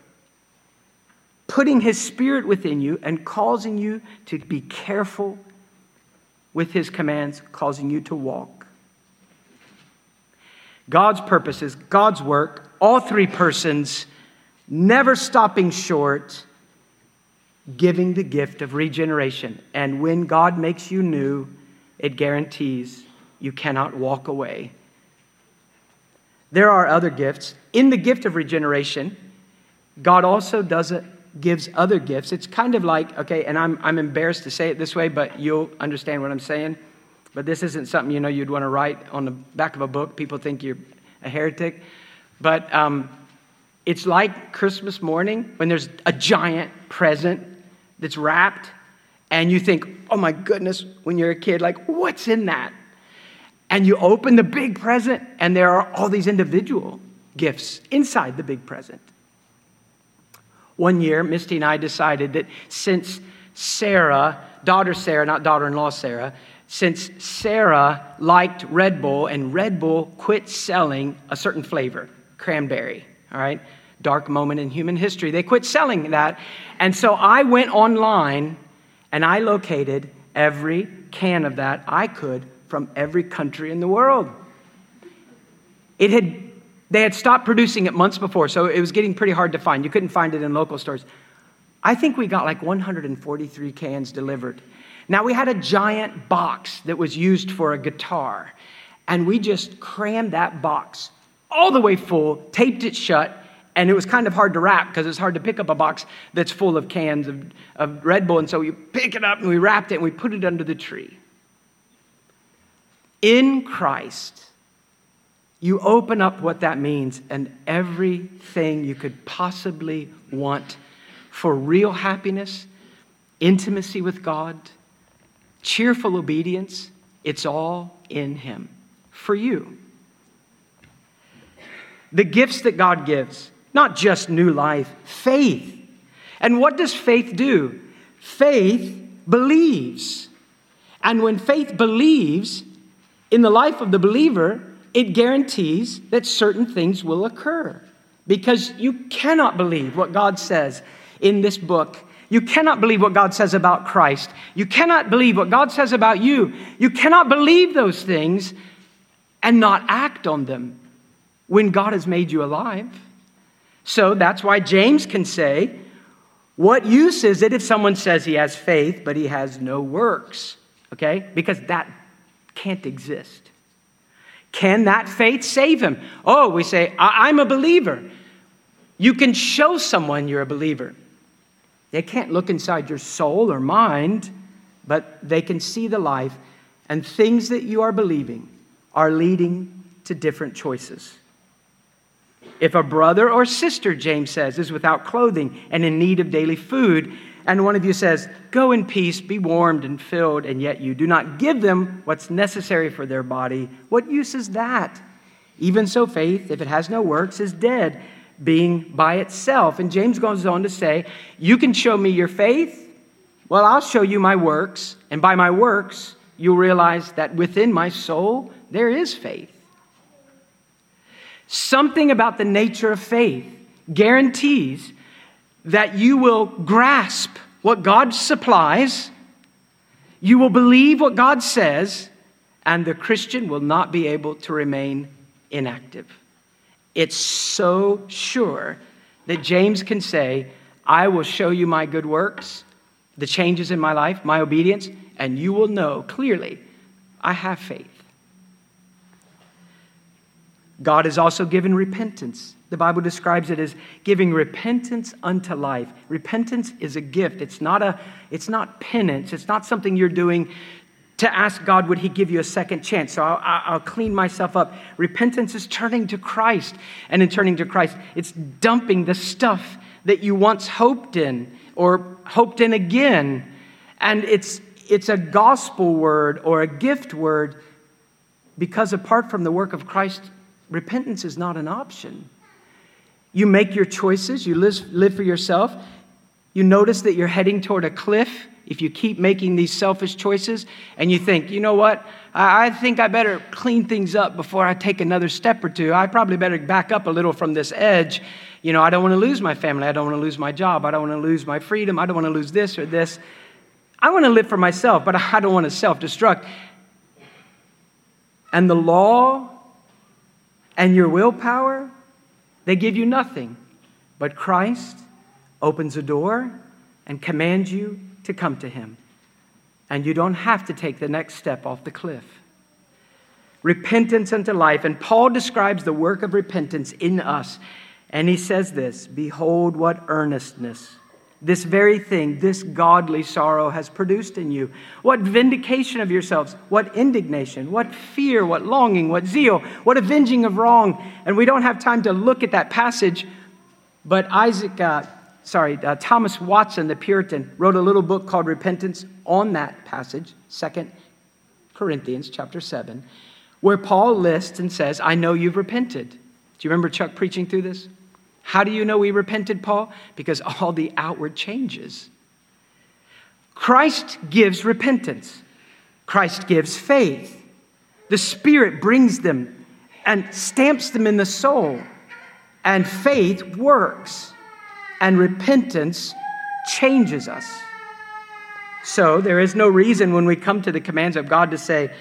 putting His Spirit within you and causing you to be careful with His commands, causing you to walk. God's purposes, God's work, all three persons never stopping short, giving the gift of regeneration. And when God makes you new, it guarantees you cannot walk away. There are other gifts. In the gift of regeneration, God also does it, gives other gifts. It's kind of like, okay, and I'm, I'm embarrassed to say it this way, but you'll understand what I'm saying. But this isn't something you know you'd want to write on the back of a book. People think you're a heretic. But um, it's like Christmas morning when there's a giant present that's wrapped, and you think, oh my goodness, when you're a kid, like, what's in that? And you open the big present, and there are all these individual gifts inside the big present. One year, Misty and I decided that since Sarah, daughter Sarah, not daughter in law Sarah, since Sarah liked Red Bull and Red Bull quit selling a certain flavor, cranberry, all right? Dark moment in human history. They quit selling that. And so I went online and I located every can of that I could from every country in the world. It had, they had stopped producing it months before, so it was getting pretty hard to find. You couldn't find it in local stores. I think we got like 143 cans delivered. Now, we had a giant box that was used for a guitar, and we just crammed that box all the way full, taped it shut, and it was kind of hard to wrap because it's hard to pick up a box that's full of cans of, of Red Bull. And so we pick it up and we wrapped it and we put it under the tree. In Christ, you open up what that means, and everything you could possibly want for real happiness, intimacy with God, cheerful obedience, it's all in Him for you. The gifts that God gives, not just new life, faith. And what does faith do? Faith believes. And when faith believes in the life of the believer, it guarantees that certain things will occur. Because you cannot believe what God says in this book. You cannot believe what God says about Christ. You cannot believe what God says about you. You cannot believe those things and not act on them when God has made you alive. So that's why James can say, What use is it if someone says he has faith, but he has no works? Okay? Because that can't exist. Can that faith save him? Oh, we say, I- am a believer. You can show someone you're a believer. They can't look inside your soul or mind, but they can see the life, and things that you are believing are leading to different choices. If a brother or sister, James says, is without clothing and in need of daily food, and one of you says, Go in peace, be warmed and filled, and yet you do not give them what's necessary for their body, what use is that? Even so, faith, if it has no works, is dead, being by itself. And James goes on to say, You can show me your faith. Well, I'll show you my works, and by my works, you'll realize that within my soul there is faith. Something about the nature of faith guarantees that you will grasp what God supplies, you will believe what God says, and the Christian will not be able to remain inactive. It's so sure that James can say, I will show you my good works, the changes in my life, my obedience, and you will know clearly I have faith. God has also given repentance. The Bible describes it as giving repentance unto life. Repentance is a gift. It's not a it's not penance. It's not something you're doing to ask God would he give you a second chance. So I'll, I'll clean myself up. Repentance is turning to Christ, and in turning to Christ, it's dumping the stuff that you once hoped in or hoped in again. And it's it's a gospel word or a gift word because apart from the work of Christ repentance is not an option. You make your choices, you live, live for yourself. You notice that you're heading toward a cliff if you keep making these selfish choices and you think, you know what, I, I think I better clean things up before I take another step or two. I probably better back up a little from this edge. You know, I don't want to lose my family. I don't want to lose my job. I don't want to lose my freedom. I don't want to lose this or this. I want to live for myself, but I don't want to self destruct. And the law and your willpower, they give you nothing. But Christ opens a door and commands you to come to Him. And you don't have to take the next step off the cliff. Repentance unto life. And Paul describes the work of repentance in us. And he says this Behold, what earnestness this very thing, this godly sorrow has produced in you. What vindication of yourselves, what indignation, what fear, what longing, what zeal, what avenging of wrong. And we don't have time to look at that passage, but Isaac, uh, sorry, uh, Thomas Watson, the Puritan, wrote a little book called Repentance on that passage, Second Corinthians chapter 7, where Paul lists and says, I know you've repented. Do you remember Chuck preaching through this? How do you know we repented, Paul? Because all the outward changes. Christ gives repentance, Christ gives faith. The Spirit brings them and stamps them in the soul, and faith works, and repentance changes us. So there is no reason when we come to the commands of God to say,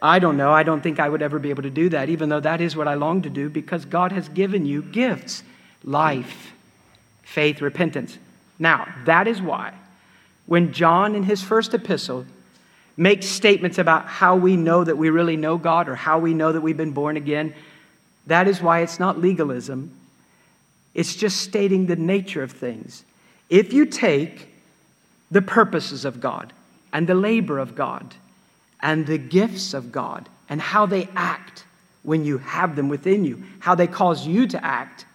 I don't know, I don't think I would ever be able to do that, even though that is what I long to do, because God has given you gifts life, faith, repentance. Now, that is why when John in his first epistle makes statements about how we know that we really know God or how we know that we've been born again, that is why it's not legalism. It's just stating the nature of things. If you take the purposes of God and the labor of God and the gifts of God and how they act when you have them within you, how they cause you to act,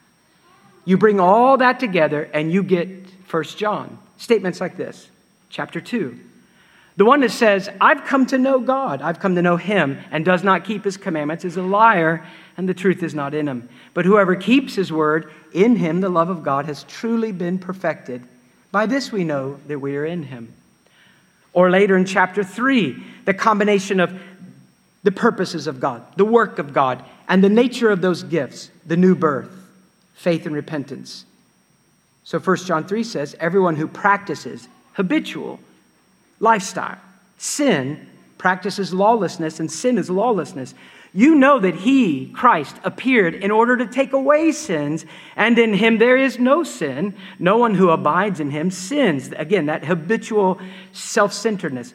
you bring all that together and you get 1 John. Statements like this, chapter 2. The one that says, I've come to know God, I've come to know him, and does not keep his commandments is a liar, and the truth is not in him. But whoever keeps his word, in him the love of God has truly been perfected. By this we know that we are in him. Or later in chapter 3, the combination of the purposes of God, the work of God, and the nature of those gifts, the new birth, faith and repentance. So 1 John 3 says, everyone who practices habitual lifestyle, sin practices lawlessness, and sin is lawlessness. You know that He, Christ, appeared in order to take away sins, and in Him there is no sin. No one who abides in Him sins. Again, that habitual self centeredness.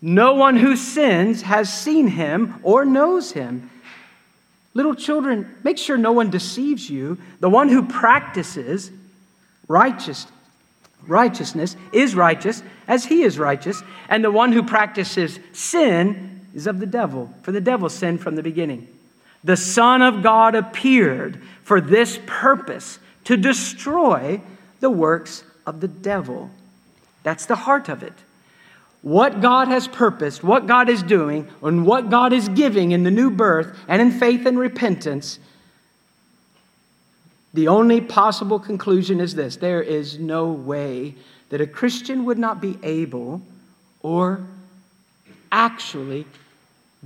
No one who sins has seen Him or knows Him. Little children, make sure no one deceives you. The one who practices righteous, righteousness is righteous as he is righteous, and the one who practices sin is of the devil, for the devil sinned from the beginning. The Son of God appeared for this purpose to destroy the works of the devil. That's the heart of it. What God has purposed, what God is doing, and what God is giving in the new birth and in faith and repentance the only possible conclusion is this there is no way that a Christian would not be able or actually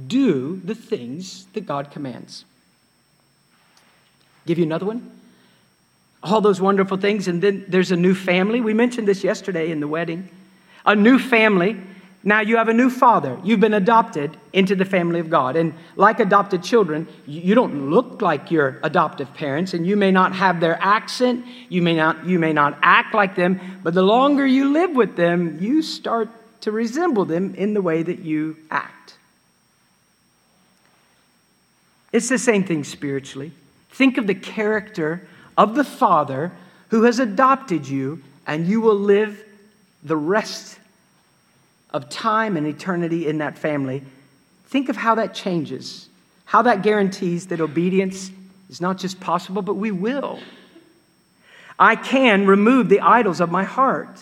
do the things that God commands. Give you another one? All those wonderful things, and then there's a new family. We mentioned this yesterday in the wedding. A new family now you have a new father. You've been adopted into the family of God. And like adopted children, you don't look like your adoptive parents, and you may not have their accent, you may not, you may not act like them, but the longer you live with them, you start to resemble them in the way that you act. It's the same thing spiritually. Think of the character of the Father who has adopted you, and you will live the rest of time and eternity in that family, think of how that changes, how that guarantees that obedience is not just possible, but we will. I can remove the idols of my heart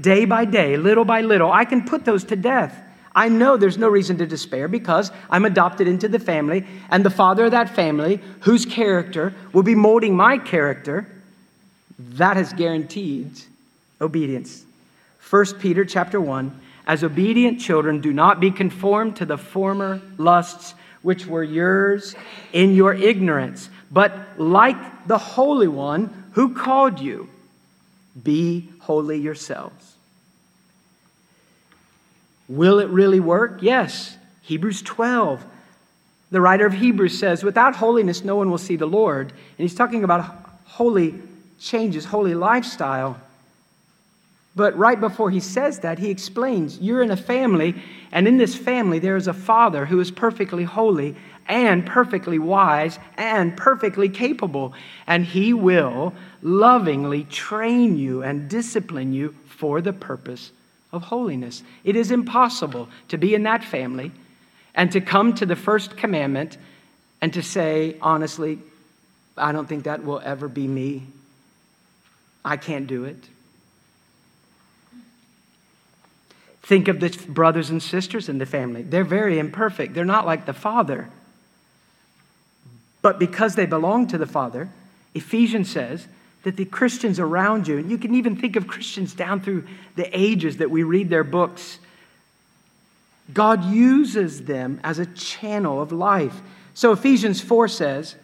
day by day, little by little. I can put those to death. I know there's no reason to despair because I'm adopted into the family, and the father of that family, whose character will be molding my character, that has guaranteed obedience. 1 Peter chapter 1 as obedient children, do not be conformed to the former lusts which were yours in your ignorance, but like the Holy One who called you, be holy yourselves. Will it really work? Yes. Hebrews 12. The writer of Hebrews says, Without holiness, no one will see the Lord. And he's talking about holy changes, holy lifestyle. But right before he says that, he explains you're in a family, and in this family, there is a father who is perfectly holy and perfectly wise and perfectly capable. And he will lovingly train you and discipline you for the purpose of holiness. It is impossible to be in that family and to come to the first commandment and to say, honestly, I don't think that will ever be me. I can't do it. Think of the brothers and sisters in the family. They're very imperfect. They're not like the Father. But because they belong to the Father, Ephesians says that the Christians around you, and you can even think of Christians down through the ages that we read their books, God uses them as a channel of life. So Ephesians 4 says,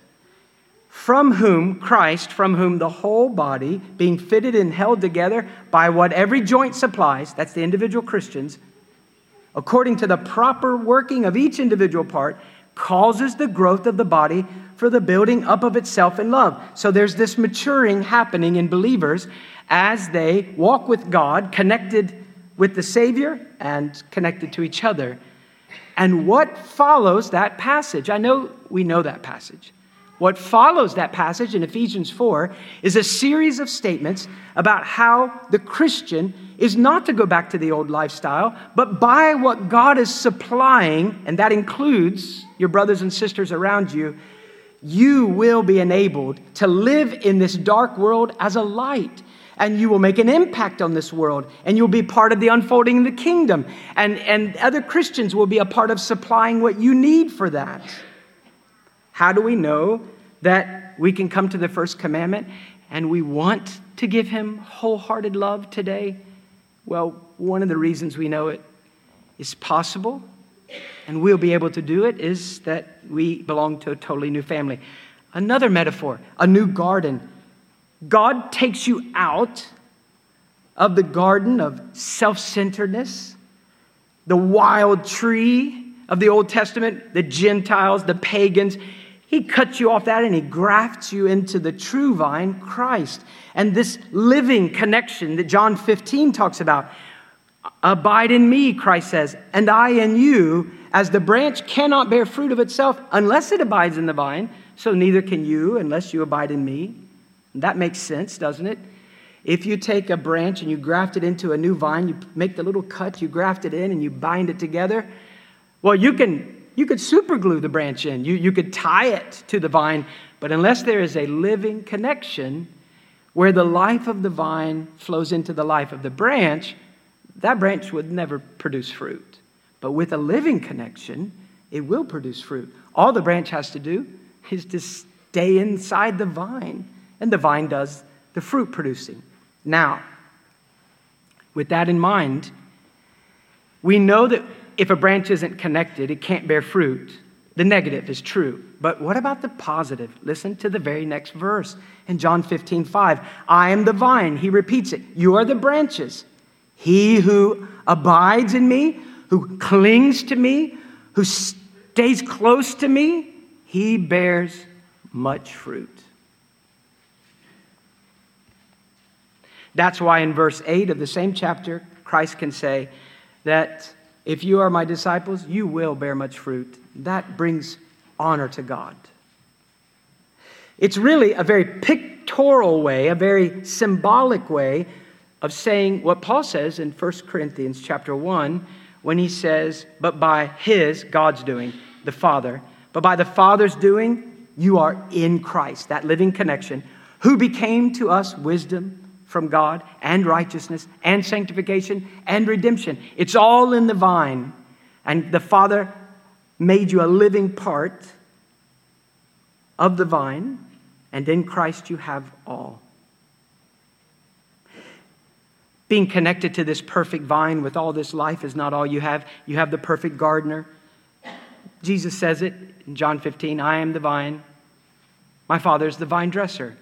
from whom Christ, from whom the whole body, being fitted and held together by what every joint supplies, that's the individual Christians, according to the proper working of each individual part, causes the growth of the body for the building up of itself in love. So there's this maturing happening in believers as they walk with God, connected with the Savior and connected to each other. And what follows that passage? I know we know that passage. What follows that passage in Ephesians 4 is a series of statements about how the Christian is not to go back to the old lifestyle, but by what God is supplying, and that includes your brothers and sisters around you, you will be enabled to live in this dark world as a light. And you will make an impact on this world, and you'll be part of the unfolding of the kingdom. And, and other Christians will be a part of supplying what you need for that. How do we know that we can come to the first commandment and we want to give him wholehearted love today? Well, one of the reasons we know it is possible and we'll be able to do it is that we belong to a totally new family. Another metaphor, a new garden. God takes you out of the garden of self centeredness, the wild tree of the Old Testament, the Gentiles, the pagans. He cuts you off that and he grafts you into the true vine, Christ. And this living connection that John 15 talks about. Abide in me, Christ says, and I in you, as the branch cannot bear fruit of itself unless it abides in the vine, so neither can you unless you abide in me. That makes sense, doesn't it? If you take a branch and you graft it into a new vine, you make the little cut, you graft it in, and you bind it together, well, you can you could superglue the branch in, you, you could tie it to the vine, but unless there is a living connection where the life of the vine flows into the life of the branch, that branch would never produce fruit. But with a living connection, it will produce fruit. All the branch has to do is to stay inside the vine, and the vine does the fruit producing. Now, with that in mind, we know that if a branch isn't connected, it can't bear fruit. The negative is true. But what about the positive? Listen to the very next verse in John 15, 5. I am the vine. He repeats it. You are the branches. He who abides in me, who clings to me, who stays close to me, he bears much fruit. That's why in verse 8 of the same chapter, Christ can say that if you are my disciples, you will bear much fruit. That brings honor to God. It's really a very pictorial way, a very symbolic way of saying what Paul says in 1 Corinthians chapter 1 when he says, But by his, God's doing, the Father, but by the Father's doing, you are in Christ, that living connection, who became to us wisdom from God and righteousness and sanctification and redemption. It's all in the vine. And the Father made you a living part of the vine, and in Christ you have all. Being connected to this perfect vine with all this life is not all you have. You have the perfect gardener. Jesus says it in John 15 I am the vine, my Father is the vine dresser.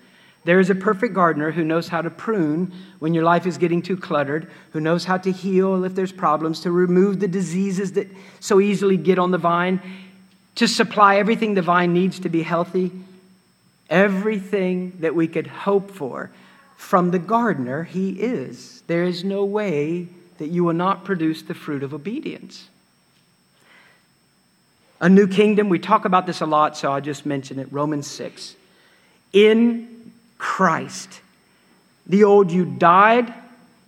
There is a perfect gardener who knows how to prune when your life is getting too cluttered, who knows how to heal if there's problems, to remove the diseases that so easily get on the vine, to supply everything the vine needs to be healthy. Everything that we could hope for from the gardener, he is. There is no way that you will not produce the fruit of obedience. A new kingdom, we talk about this a lot, so I'll just mention it. Romans 6. In Christ. The old you died,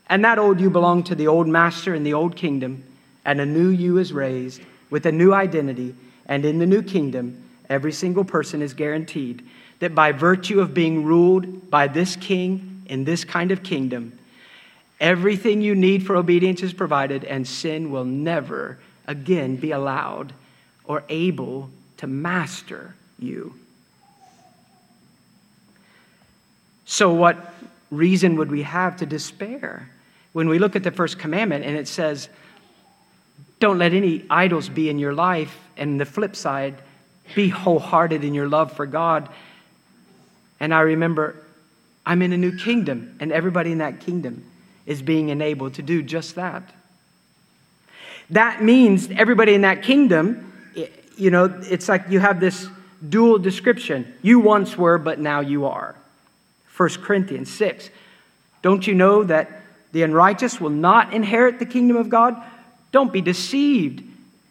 and that old you belonged to the old master in the old kingdom, and a new you is raised with a new identity. And in the new kingdom, every single person is guaranteed that by virtue of being ruled by this king in this kind of kingdom, everything you need for obedience is provided, and sin will never again be allowed or able to master you. So, what reason would we have to despair when we look at the first commandment and it says, Don't let any idols be in your life, and the flip side, be wholehearted in your love for God. And I remember I'm in a new kingdom, and everybody in that kingdom is being enabled to do just that. That means everybody in that kingdom you know, it's like you have this dual description. You once were, but now you are. 1 Corinthians 6. Don't you know that the unrighteous will not inherit the kingdom of God? Don't be deceived.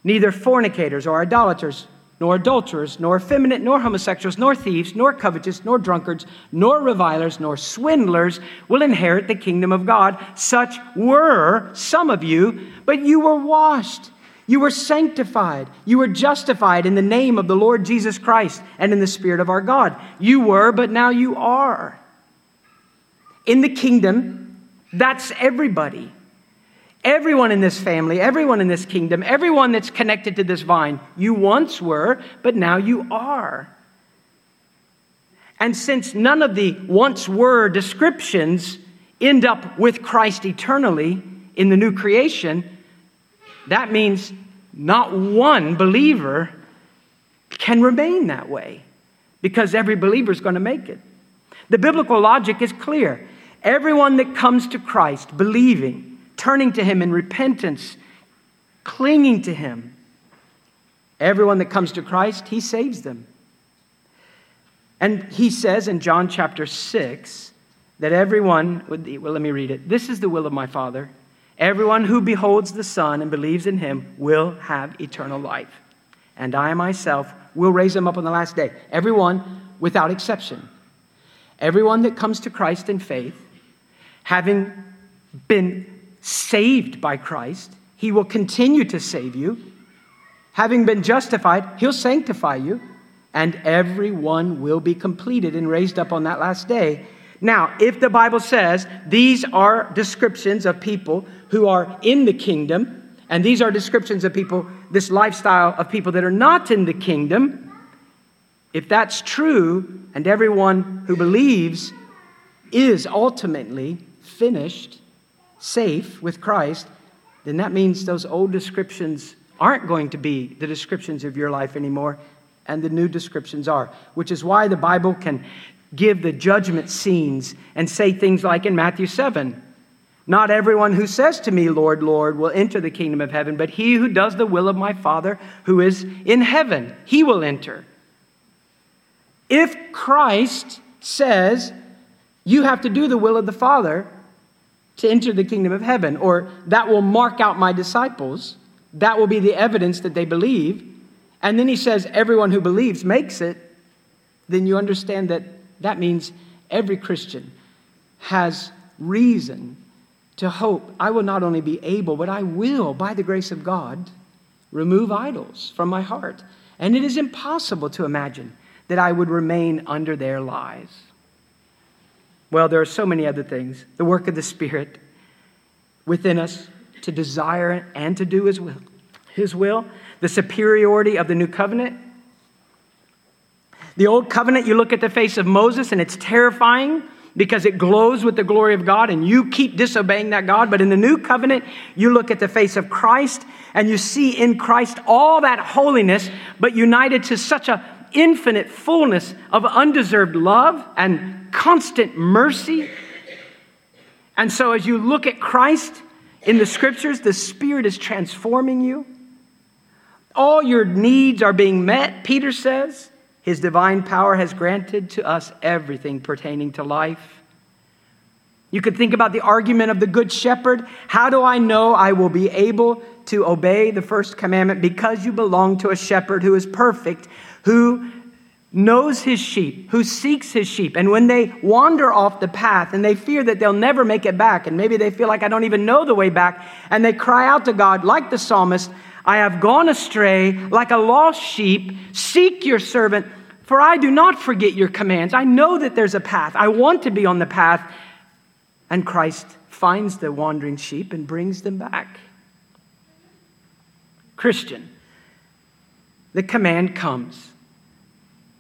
Neither fornicators or idolaters, nor adulterers, nor effeminate, nor homosexuals, nor thieves, nor covetous, nor drunkards, nor revilers, nor swindlers will inherit the kingdom of God. Such were some of you, but you were washed. You were sanctified. You were justified in the name of the Lord Jesus Christ and in the Spirit of our God. You were, but now you are. In the kingdom, that's everybody. Everyone in this family, everyone in this kingdom, everyone that's connected to this vine, you once were, but now you are. And since none of the once were descriptions end up with Christ eternally in the new creation, that means not one believer can remain that way because every believer is going to make it. The biblical logic is clear. Everyone that comes to Christ believing, turning to Him in repentance, clinging to Him. Everyone that comes to Christ, He saves them. And He says in John chapter 6 that everyone, well, let me read it. This is the will of my Father. Everyone who beholds the Son and believes in Him will have eternal life. And I myself will raise him up on the last day. Everyone without exception. Everyone that comes to Christ in faith, having been saved by Christ, He will continue to save you. Having been justified, He'll sanctify you, and everyone will be completed and raised up on that last day. Now, if the Bible says these are descriptions of people who are in the kingdom, and these are descriptions of people, this lifestyle of people that are not in the kingdom, if that's true, and everyone who believes is ultimately finished, safe with Christ, then that means those old descriptions aren't going to be the descriptions of your life anymore, and the new descriptions are, which is why the Bible can give the judgment scenes and say things like in Matthew 7 Not everyone who says to me, Lord, Lord, will enter the kingdom of heaven, but he who does the will of my Father who is in heaven, he will enter. If Christ says you have to do the will of the Father, to enter the kingdom of heaven, or that will mark out my disciples. That will be the evidence that they believe. And then he says, everyone who believes makes it. Then you understand that that means every Christian has reason to hope I will not only be able, but I will, by the grace of God, remove idols from my heart. And it is impossible to imagine that I would remain under their lies. Well, there are so many other things. The work of the Spirit within us to desire and to do His will. His will. The superiority of the new covenant. The old covenant, you look at the face of Moses and it's terrifying because it glows with the glory of God and you keep disobeying that God. But in the new covenant, you look at the face of Christ and you see in Christ all that holiness, but united to such a infinite fullness of undeserved love and constant mercy. And so, as you look at Christ in the scriptures, the Spirit is transforming you. All your needs are being met, Peter says. His divine power has granted to us everything pertaining to life. You could think about the argument of the Good Shepherd. How do I know I will be able to obey the first commandment? Because you belong to a shepherd who is perfect, who knows his sheep, who seeks his sheep. And when they wander off the path and they fear that they'll never make it back, and maybe they feel like I don't even know the way back, and they cry out to God, like the psalmist, I have gone astray like a lost sheep. Seek your servant, for I do not forget your commands. I know that there's a path. I want to be on the path. And Christ finds the wandering sheep and brings them back. Christian, the command comes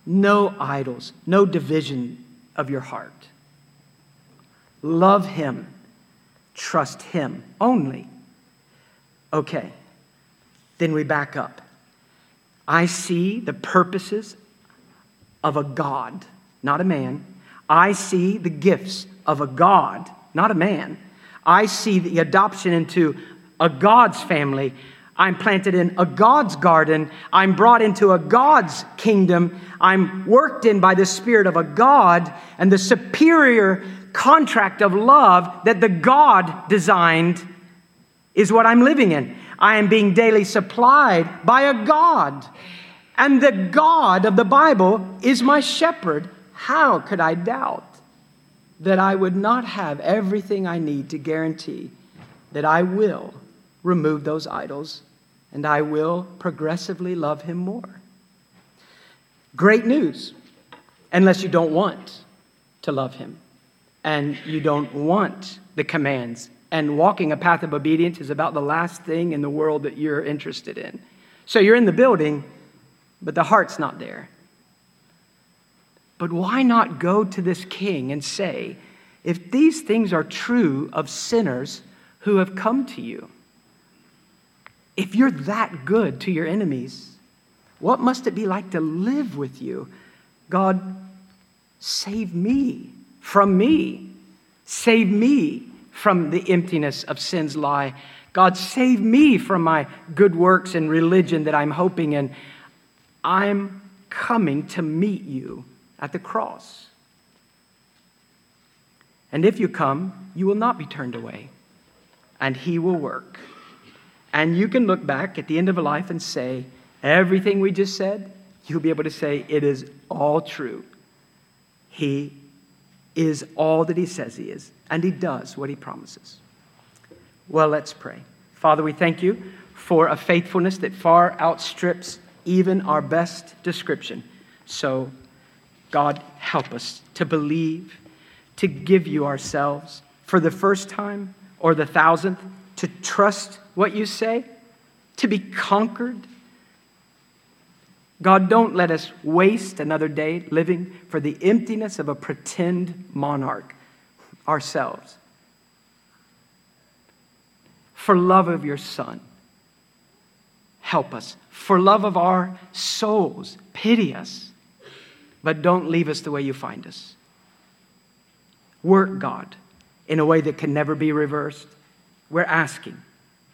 no idols, no division of your heart. Love Him, trust Him only. Okay, then we back up. I see the purposes of a God, not a man. I see the gifts of a God, not a man. I see the adoption into a God's family I'm planted in a God's garden. I'm brought into a God's kingdom. I'm worked in by the Spirit of a God and the superior contract of love that the God designed is what I'm living in. I am being daily supplied by a God. And the God of the Bible is my shepherd. How could I doubt that I would not have everything I need to guarantee that I will remove those idols and I will progressively love him more? Great news, unless you don't want to love him and you don't want the commands and walking a path of obedience is about the last thing in the world that you're interested in. So you're in the building, but the heart's not there. But why not go to this king and say, if these things are true of sinners who have come to you, if you're that good to your enemies, what must it be like to live with you? God, save me from me. Save me from the emptiness of sin's lie. God, save me from my good works and religion that I'm hoping in. I'm coming to meet you at the cross. And if you come, you will not be turned away, and He will work. And you can look back at the end of a life and say, everything we just said, you'll be able to say, it is all true. He is all that He says He is and he does what he promises. Well, let's pray. Father, we thank you for a faithfulness that far outstrips even our best description. So, God, help us to believe, to give you ourselves for the first time or the thousandth, to trust what you say, to be conquered. God, don't let us waste another day living for the emptiness of a pretend monarch ourselves. For love of your Son, help us. For love of our souls, pity us. But don't leave us the way you find us. Work, God, in a way that can never be reversed. We're asking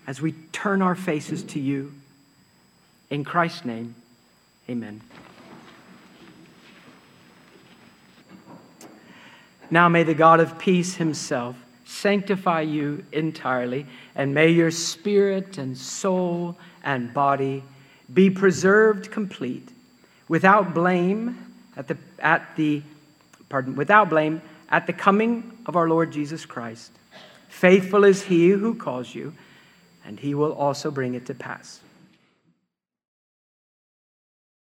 as we turn our faces to you. In Christ's name, amen. Now may the God of peace himself sanctify you entirely, and may your spirit and soul and body be preserved complete, without blame at the, at the pardon, without blame at the coming of our Lord Jesus Christ. Faithful is he who calls you, and he will also bring it to pass.